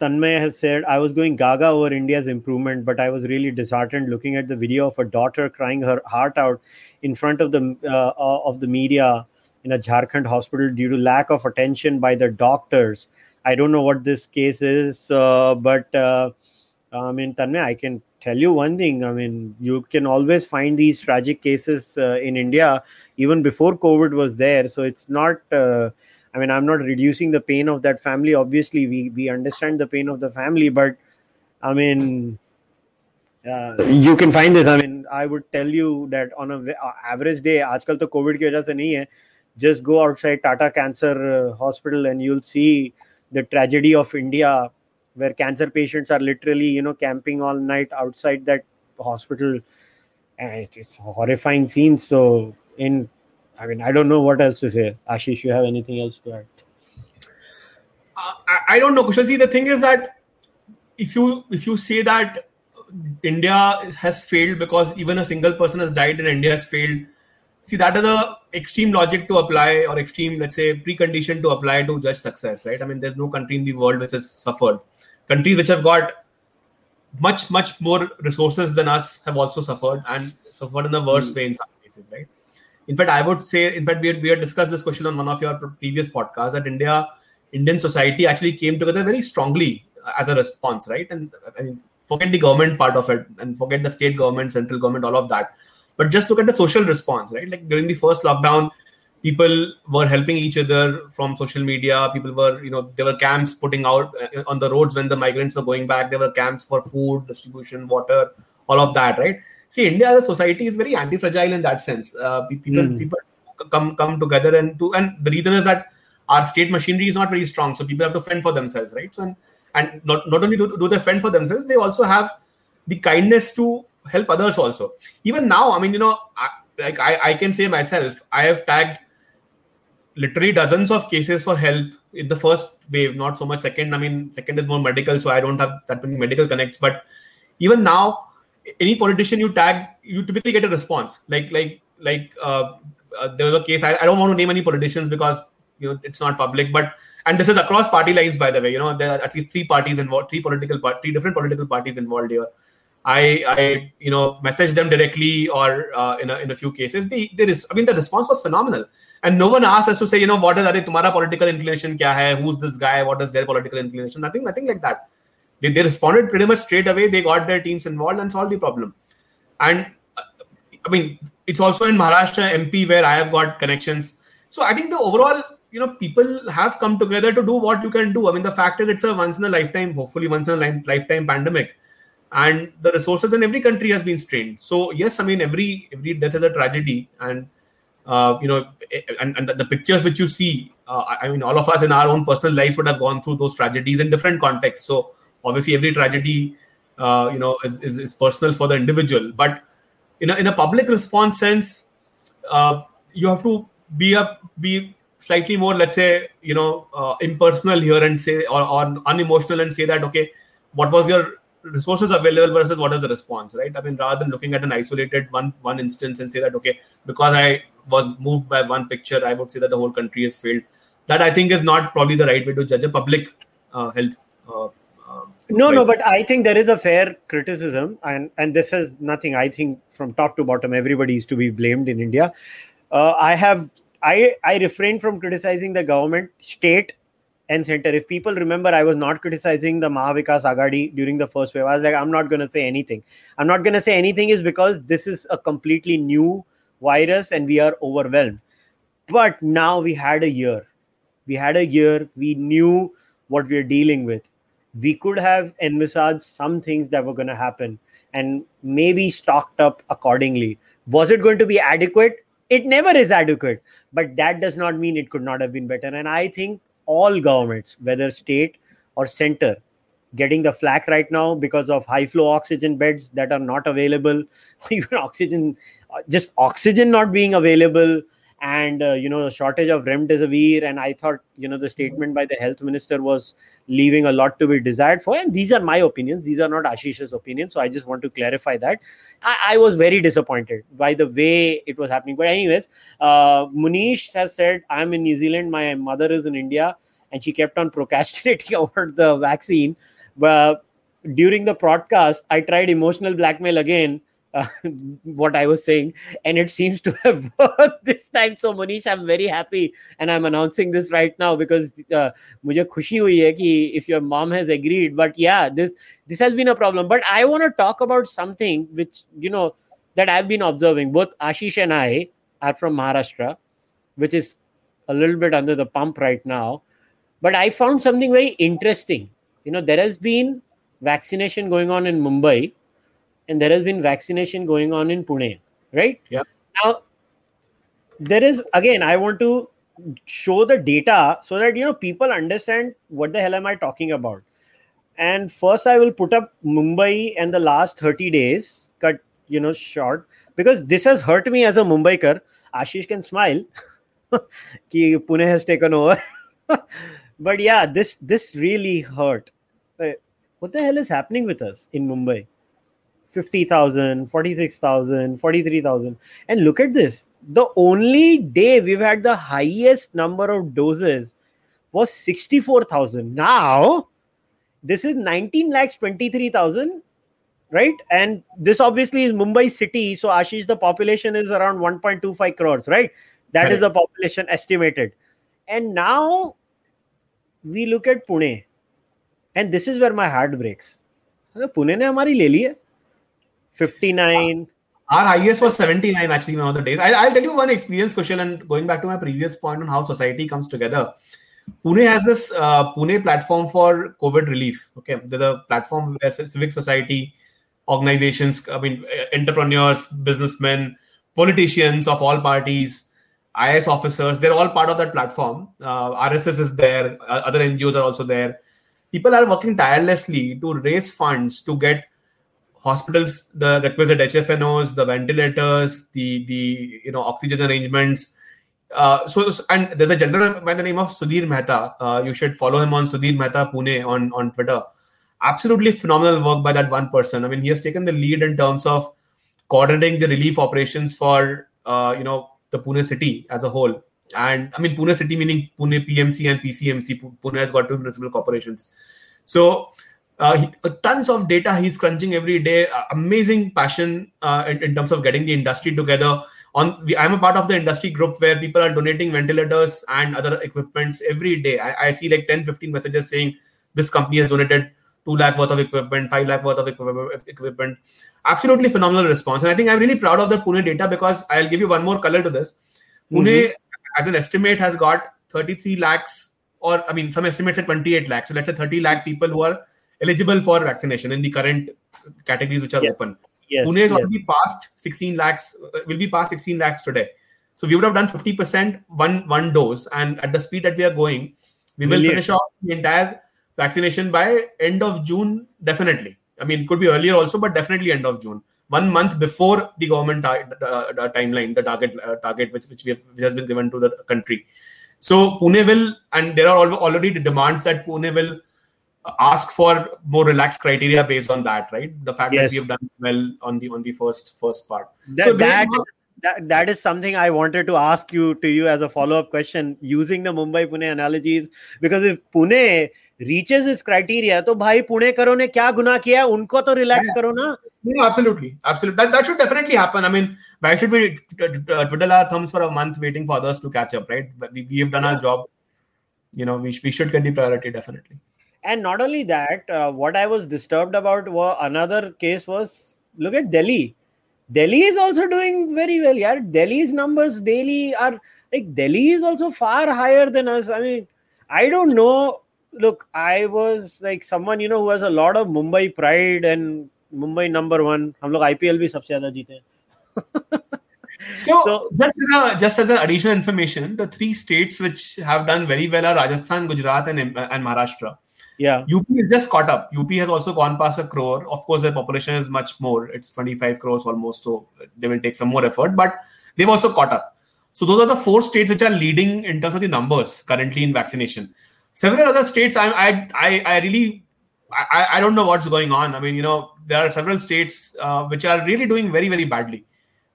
Speaker 1: Tanmay has said, I was going gaga over India's improvement, but I was really disheartened looking at the video of a daughter crying her heart out in front of the uh, of the media in a Jharkhand hospital due to lack of attention by the doctors. I don't know what this case is, uh, but uh, I mean, Tanmay, I can tell you one thing. I mean, you can always find these tragic cases uh, in India even before COVID was there. So it's not. Uh, I mean, I'm not reducing the pain of that family. Obviously, we we understand the pain of the family, but I mean, uh, you can find this. I mean, I would tell you that on a average day, आजकल तो Covid की वजह से नहीं है just go outside Tata Cancer uh, Hospital and you'll see the tragedy of India, where cancer patients are literally, you know, camping all night outside that hospital. And it's horrifying scenes. So, in, I mean, I don't know what else to say. Ashish, you have anything else to add?
Speaker 2: Uh, I, I don't know, Kushal. See, the thing is that if you if you say that India has failed because even a single person has died and India has failed see that is a extreme logic to apply or extreme let's say precondition to apply to judge success right i mean there's no country in the world which has suffered countries which have got much much more resources than us have also suffered and suffered in the worst mm. way in some cases right in fact i would say in fact we had, we had discussed this question on one of your previous podcasts that india indian society actually came together very strongly as a response, right? And I mean, forget the government part of it and forget the state government, central government, all of that. But just look at the social response, right? Like during the first lockdown, people were helping each other from social media. People were, you know, there were camps putting out uh, on the roads when the migrants were going back. There were camps for food distribution, water, all of that, right? See, India as a society is very anti-fragile in that sense. Uh, people, mm. people come come together and to, and the reason is that our state machinery is not very strong, so people have to fend for themselves, right? So, and, and not not only do, do they fend for themselves, they also have the kindness to help others also. Even now, I mean, you know, I, like I, I can say myself, I have tagged literally dozens of cases for help in the first wave, not so much second. I mean, second is more medical, so I don't have that many medical connects. But even now, any politician you tag, you typically get a response. Like like like uh, uh, there was a case. I, I don't want to name any politicians because you know it's not public, but and this is across party lines, by the way. You know, there are at least three parties involved, three political three different political parties involved here. I, I, you know, messaged them directly or uh, in, a, in a few cases. The, there is, I mean, the response was phenomenal and no one asked us to say you know what is are tumhara political inclination kya hai who's this guy what is their political inclination nothing nothing like that they, they responded pretty much straight away. They got their teams involved and solved the problem. And uh, i mean it's also in maharashtra mp where i have got connections. So i think the overall you know people have come together to do what you can do. I mean the fact is it's a once in a lifetime hopefully once in a lifetime pandemic. And the resources in every country has been strained. So yes i mean every every death is a tragedy. And uh, you know, and, and the pictures which you see, uh, I mean, all of us in our own personal life would have gone through those tragedies in different contexts. So obviously, every tragedy, uh, you know, is, is, is, personal for the individual. But in a, in a public response sense, uh, you have to be a be slightly more, let's say, you know, uh, impersonal here and say, or, or unemotional and say that, okay, what was your resources available versus what is the response, right? I mean, rather than looking at an isolated one one instance and say that, okay, because I was moved by one picture, I would say that the whole country has failed. That I think is not probably the right way to judge a public uh, health. Uh,
Speaker 1: no, no, but I think there is a fair criticism, and and this is nothing. I think from top to bottom, everybody is to be blamed in India. Uh, I have I I refrain from criticizing the government, state, and center. If people remember, I was not criticizing the Maha Vikas Aghadi during the first wave. I was like, I'm not going to say anything. I'm not going to say anything is because this is a completely new virus and we are overwhelmed. But now we had a year. We had a year. We knew what we are dealing with. We could have envisaged some things that were going to happen and maybe stocked up accordingly. Was it going to be adequate? It never is adequate, but that does not mean it could not have been better. And I think all governments, whether state or center, getting the flack right now because of high flow oxygen beds that are not available, *laughs* even oxygen just oxygen not being available and uh, you know the shortage of remdesivir and i thought you know the statement by the health minister was leaving a lot to be desired for. And these are my opinions. These are not ashish's opinions. So i just want to clarify that. I, I was very disappointed by the way it was happening. But anyways uh, manish has said i'm in new zealand. My mother is in india. And she kept on *laughs* procrastinating over the vaccine. But during the broadcast i tried emotional blackmail again uh, *laughs* what I was saying, and it seems to have *laughs* worked this time. So, Manish, I'm very happy, and I'm announcing this right now because uh, मुझे खुशी हुई है कि if your mom has agreed. But yeah, this this has been a problem. But I want to talk about something which you know that I've been observing. Both Ashish and I are from Maharashtra, which is a little bit under the pump right now. But I found something very interesting. You know, there has been vaccination going on in Mumbai and there has been vaccination going on in Pune, right?
Speaker 2: Yeah.
Speaker 1: Now, there is again, I want to show the data so that you know people understand what the hell am I talking about. And first, I will put up Mumbai and the last 30 days, cut you know short because this has hurt me as a Mumbaiker. Ashish can smile. *laughs* कि Pune has taken over. *laughs* but yeah, this this really hurt. Uh, what the hell is happening with us in Mumbai? 50,000, 46,000, 43,000. And look at this. The only day we've had the highest number of doses was 64,000. Now, this is 19 lakhs 23,000, right? And this obviously is Mumbai city. So, Ashish, the population is around 1.25 crores, right? That right. is the population estimated. And now we look at Pune. And this is where my heart breaks. Pune ne hamari le. 59
Speaker 2: our highest was 79 actually in other days. I, will tell you one experience, Kushal, and going back to my previous point on how society comes together. Pune has this uh, Pune platform for COVID relief. Okay, there's a platform where civic society, organizations, I mean, entrepreneurs, businessmen, politicians of all parties, IAS officers, they're all part of that platform. Uh, RSS is there, other NGOs are also there. People are working tirelessly to raise funds to get hospitals the requisite HFNOs, the ventilators, the the you know oxygen arrangements. Uh, so and there's a general by the name of Sudhir Mehta. Uh, you should follow him on Sudhir Mehta Pune on on Twitter. Absolutely phenomenal work by that one person. I mean, he has taken the lead in terms of coordinating the relief operations for uh, you know the Pune city as a whole. And I mean Pune city meaning Pune PMC and PCMC. Pune has got two municipal corporations. So uh, he, uh, tons of data he's crunching every day. Uh, amazing passion uh, in, in, terms of getting the industry together. On we, I'm a part of the industry group where people are donating ventilators and other equipments every day. I, I see like 10, 15 messages saying this company has donated two lakh worth of equipment, five lakh worth of equipment. Absolutely phenomenal response. And I think I'm really proud of the Pune data because I'll give you one more color to this. Pune, mm-hmm. as an estimate, has got 33 lakhs, or I mean, some estimates at 28 lakhs. So let's say 30 lakh people who are eligible for vaccination in the current categories which are
Speaker 1: yes.
Speaker 2: open.
Speaker 1: Yes,
Speaker 2: Pune is
Speaker 1: yes.
Speaker 2: already past 16 lakhs, uh, will be past 16 lakhs today. So we would have done 50% one one dose, and at the speed that we are going, we will
Speaker 1: Brilliant.
Speaker 2: finish off the entire vaccination by end of June. Definitely. I mean, it could be earlier also, but definitely end of June. One month before the government uh, uh, timeline, the target uh, target which which, have, which has been given to the country. So Pune will, and there are already the demands that Pune will ask for more relaxed criteria based on that right? The fact
Speaker 1: yes.
Speaker 2: that we have done well on the on the first first part.
Speaker 1: That,
Speaker 2: so
Speaker 1: that, that that is something i wanted to ask you to you as a follow up question using the mumbai pune analogies because if pune reaches its criteria to bhai pune karo ne kya guna kiya? Unko to relax
Speaker 2: yeah.
Speaker 1: karo na?
Speaker 2: No, absolutely absolutely. That, that should definitely happen. I mean why should we uh, twiddle our thumbs for a month waiting for others to catch up right? We, we have done yeah. our job. You know we, we should get the priority definitely.
Speaker 1: and not only that uh, what I was disturbed about was another case was look at Delhi Delhi is also doing very well yeah Delhi's numbers daily are like Delhi is also far higher than us I mean I don't know look I was like someone you know who has a lot of Mumbai pride and Mumbai number one हम लोग IPL भी सबसे ज्यादा जीते हैं *laughs*
Speaker 2: so,
Speaker 1: So-
Speaker 2: just as a just as an additional information the three states which have done very well are rajasthan gujarat and, and maharashtra
Speaker 1: yeah
Speaker 2: UP is just caught up. UP has also gone past a crore. Of course, their population is much more. It's 25 crores almost, so they will take some more effort, but they've also caught up. So those are the four states which are leading in terms of the numbers currently in vaccination. Several other states, I I I, I really I, I don't know what's going on. I mean, you know, there are several states uh, which are really doing very very badly.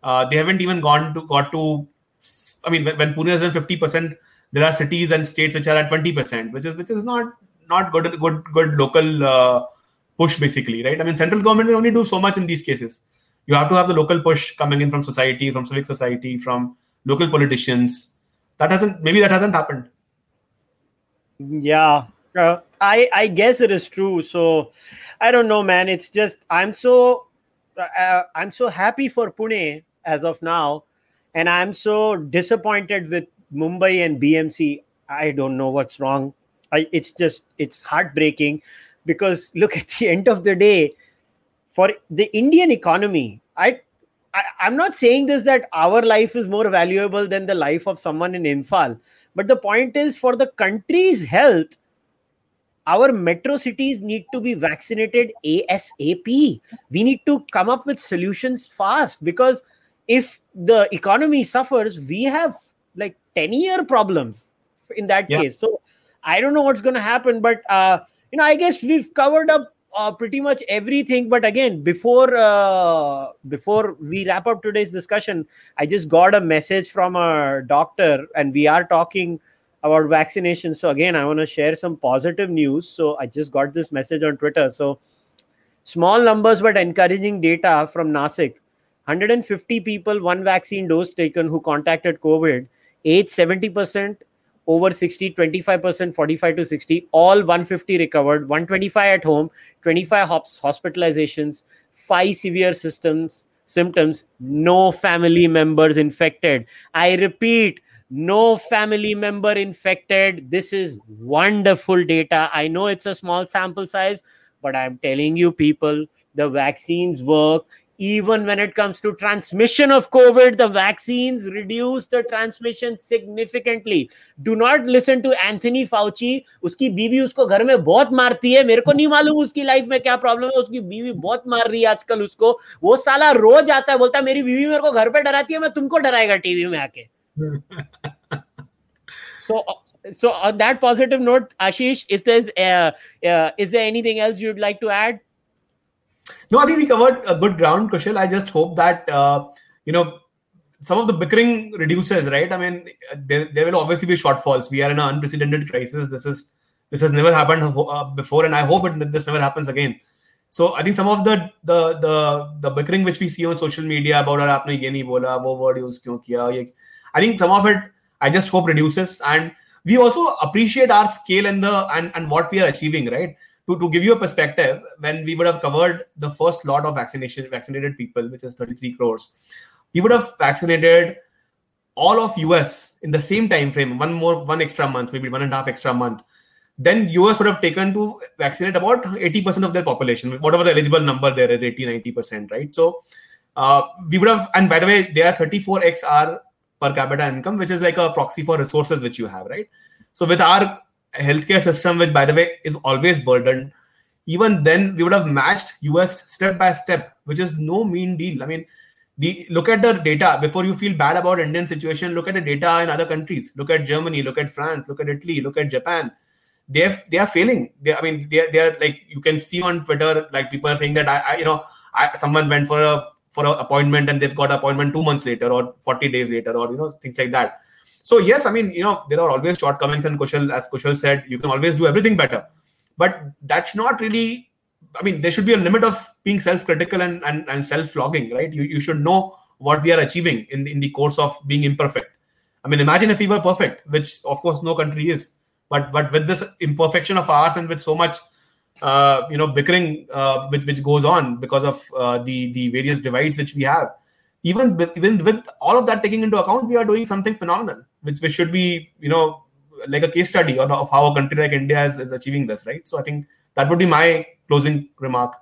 Speaker 2: Uh, they haven't even gone to got to. I mean, when, when Pune is at 50 percent, there are cities and states which are at 20 percent, which is which is not not good good good local uh, push basically right? I mean central government will only do so much in these cases. You have to have the local push coming in from society from civic society from local politicians. That hasn't maybe that hasn't happened.
Speaker 1: Yeah. Uh, i i guess it is true. So i don't know man. It's just i'm so uh, i'm so happy for pune as of now. And i'm so disappointed with mumbai and bmc i don't know what's wrong I, it's just it's heartbreaking because look at the *laughs* end of the day for the indian economy i I, I'm not saying this that our life is more valuable than the life of someone in Imphal But the point is, for the country's health, our metro cities need to be vaccinated ASAP. We need to come up with solutions fast because if the economy suffers, we have like 10 year problems in that
Speaker 2: Yeah.
Speaker 1: case. So I don't know what's going to happen, but uh, you know, I guess we've covered up uh, pretty much everything. But again, before uh, before we wrap up today's discussion, I just got a message from a doctor, and we are talking about vaccination. So again, I want to share some positive news. So I just got this message on Twitter. So small numbers but encouraging data from Nasik. 150 people, one vaccine dose taken who contacted COVID, age 70%, over 60 25% 45 to 60 all 150 recovered 125 at home 25 hops, hospitalizations 5 severe systems symptoms no family members infected. I repeat no family member infected. This is wonderful data. I know it's a small sample size but i'm telling you people the vaccines work even when it comes to transmission of covid the vaccines reduce the transmission significantly do not listen to anthony fauci उसकी बीवी उसको घर में बहुत मारती है मेरे को नहीं मालूम उसकी लाइफ में क्या प्रॉब्लम है उसकी बीवी बहुत मार रही है आजकल उसको वो साला रोज आता है बोलता है मेरी बीवी मेरे को घर पे डराती है मैं तुमको डराएगा टीवी में आके so so on that positive note ashish if there's uh, uh, is there anything else you'd like to add
Speaker 2: no, I think we covered a good ground, Kushal. I just hope that uh, you know some of the bickering reduces, right? I mean, there, there will obviously be shortfalls. We are in an unprecedented crisis. This is this has never happened uh, before, and I hope it, this never happens again. So I think some of the the the the bickering which we see on social media about our आपने ये नहीं बोला वो word use क्यों किया I think some of it I just hope reduces and we also appreciate our scale and the and, and what we are achieving right To, to give you a perspective, when we would have covered the first lot of vaccination vaccinated people, which is 33 crores, we would have vaccinated all of US in the same time frame, one more, one extra month, maybe one and a half extra month. Then US would have taken to vaccinate about 80% of their population, whatever the eligible number there is, 80, 90%, right? So uh, we would have, and by the way, there are 34 xr per capita income, which is like a proxy for resources which you have, right? So with our healthcare system, which by the way is always burdened, even then we would have matched US step by step, which is no mean deal. I mean, the look at the data before you feel bad about Indian situation. Look at the data in other countries. Look at Germany. Look at France. Look at Italy. Look at Japan. They they are failing. They, I mean, they they are like you can see on Twitter, like people are saying that I, I you know I, someone went for a for an appointment and they've got an appointment two months later or 40 days later or you know things like that so yes, I mean, you know, there are always shortcomings, and Kushal, as Kushal said, you can always do everything better. But that's not really. I mean, there should be a limit of being self-critical and, and, and self-flogging, right? You, you should know what we are achieving in, in the course of being imperfect. I mean, imagine if we were perfect, which of course no country is. But but with this imperfection of ours and with so much uh, you know bickering uh, which which goes on because of uh, the the various divides which we have, even with, even with all of that taking into account, we are doing something phenomenal, which, which should be, you know, like a case study of, how a country like India is, is achieving this, right? So I think that would be my closing remark.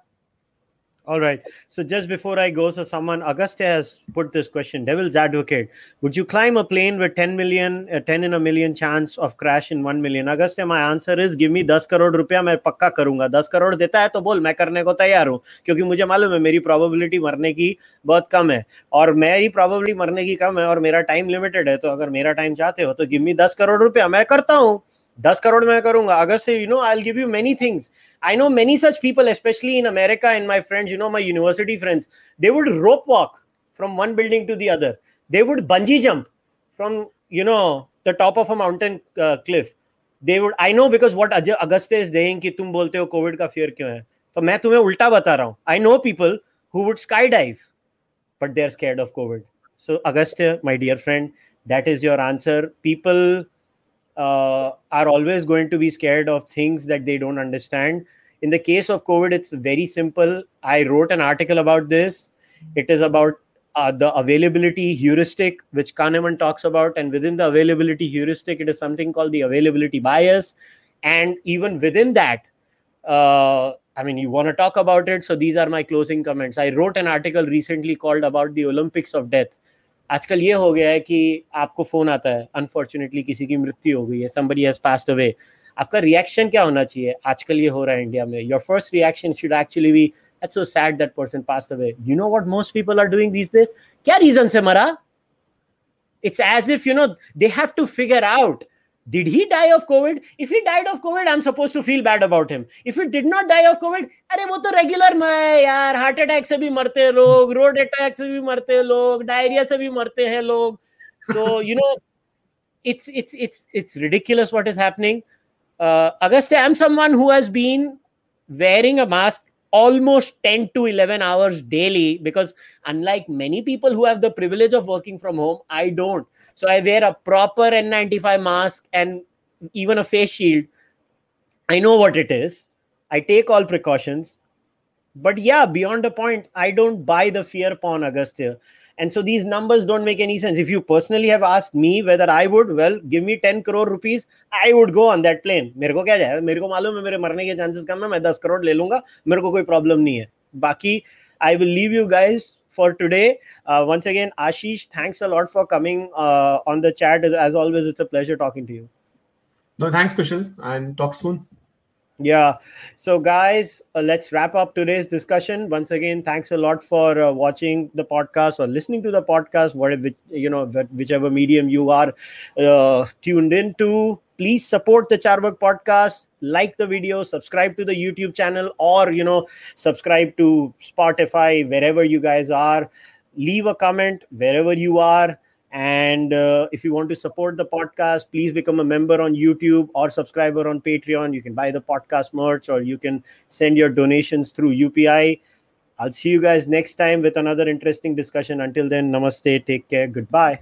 Speaker 1: All right. So just before I go, so someone Augusta has put this question: Devil's advocate, would you climb a plane with 10 million, uh, 10 in a million chance of crash in 1 million? Augusta, my answer is give me 10 crore रुपया मैं पक्का करूँगा 10 करोड़ देता है तो बोल मैं करने को तैयार हूँ क्योंकि मुझे मालूम है मेरी प्रोबेबिलिटी मरने की बहुत कम है और मेरी प्रोबेबिलिटी मरने की कम है और मेरा टाइम लिमिटेड है तो अगर मेरा टाइम चाहते हो तो गिव मी 10 करोड़ रुपया मैं करता हूँ दस करोड़ में करूँगा। अगर say you know I give you many things I know many such people specially in America in my friends you know my university friends they would rope walk from one building to the other they would bungee jump from you know the top of a mountain cliff they would I know because what Agast is saying कि तुम बोलते हो Covid का fear क्यों है? तो मैं तुम्हें उल्टा बता रहा हूँ। I know people who would sky dive but they are scared of covid so Agast my dear friend that is your answer people uh, are always going to be scared of things that they don't understand. In the case of COVID, it's very simple. I wrote an article about this. It is about uh, the availability heuristic, which Kahneman talks about. And within the availability heuristic, it is something called the availability bias. And even within that, uh, I mean, you want to talk about it. So these are my closing comments. I wrote an article recently called about the Olympics of Death आजकल ये हो गया है कि आपको phone आता है unfortunately किसी की मृत्यु हो गई है समबडी हैज़ पास्ड अवे आपका रिएक्शन क्या होना चाहिए? आजकल ये हो रहा है इंडिया में। Your first reaction should actually be that's so sad that person passed away you know what most people are doing this क्या रीजन से मरा? It's as if you know they have to figure out did he die of covid if he died of covid i'm supposed to feel bad about him if he did not die of covid अरे वो तो regular में है यार heart attack से भी मरते हैं लोग रोड अटैक से भी मरते हैं लोग डायरिया से भी मरते हैं लोग so you know it's it's it's it's ridiculous what is happening uh, Augusta, I'm someone who has been wearing a mask almost 10 to 11 hours daily because unlike many people who have the privilege of working from home i don't so i wear a proper n95 mask and even a face shield i know what it is i take all precautions but yeah beyond the point i don't buy the fear porn agastya and so these numbers don't make any sense if you personally have asked me whether i would well give me 10 crore rupees i would go on that plane मेरे को क्या जाए मेरे को मालूम है मेरे मरने के चांसेस कम है मैं 10 करोड़ ले लूंगा मेरे को कोई प्रॉब्लम नहीं है बाकी i will leave you guys for today. Uh, once again ashish thanks a lot for coming uh, on the chat. As always it's a pleasure talking to you.
Speaker 2: No thanks kushal and talk soon.
Speaker 1: Yeah. So guys uh, let's wrap up today's discussion. Once again thanks a lot for uh, watching the podcast or listening to the podcast whatever you know whichever medium you are uh, tuned into please support the charvak podcast like the video subscribe to the youtube channel or you know subscribe to spotify wherever you guys are leave a comment wherever you are and uh, if you want to support the podcast, please become a member on YouTube or subscriber on Patreon. You can buy the podcast merch or you can send your donations through UPI. I'll see you guys next time with another interesting discussion. Until then, namaste, take care, goodbye.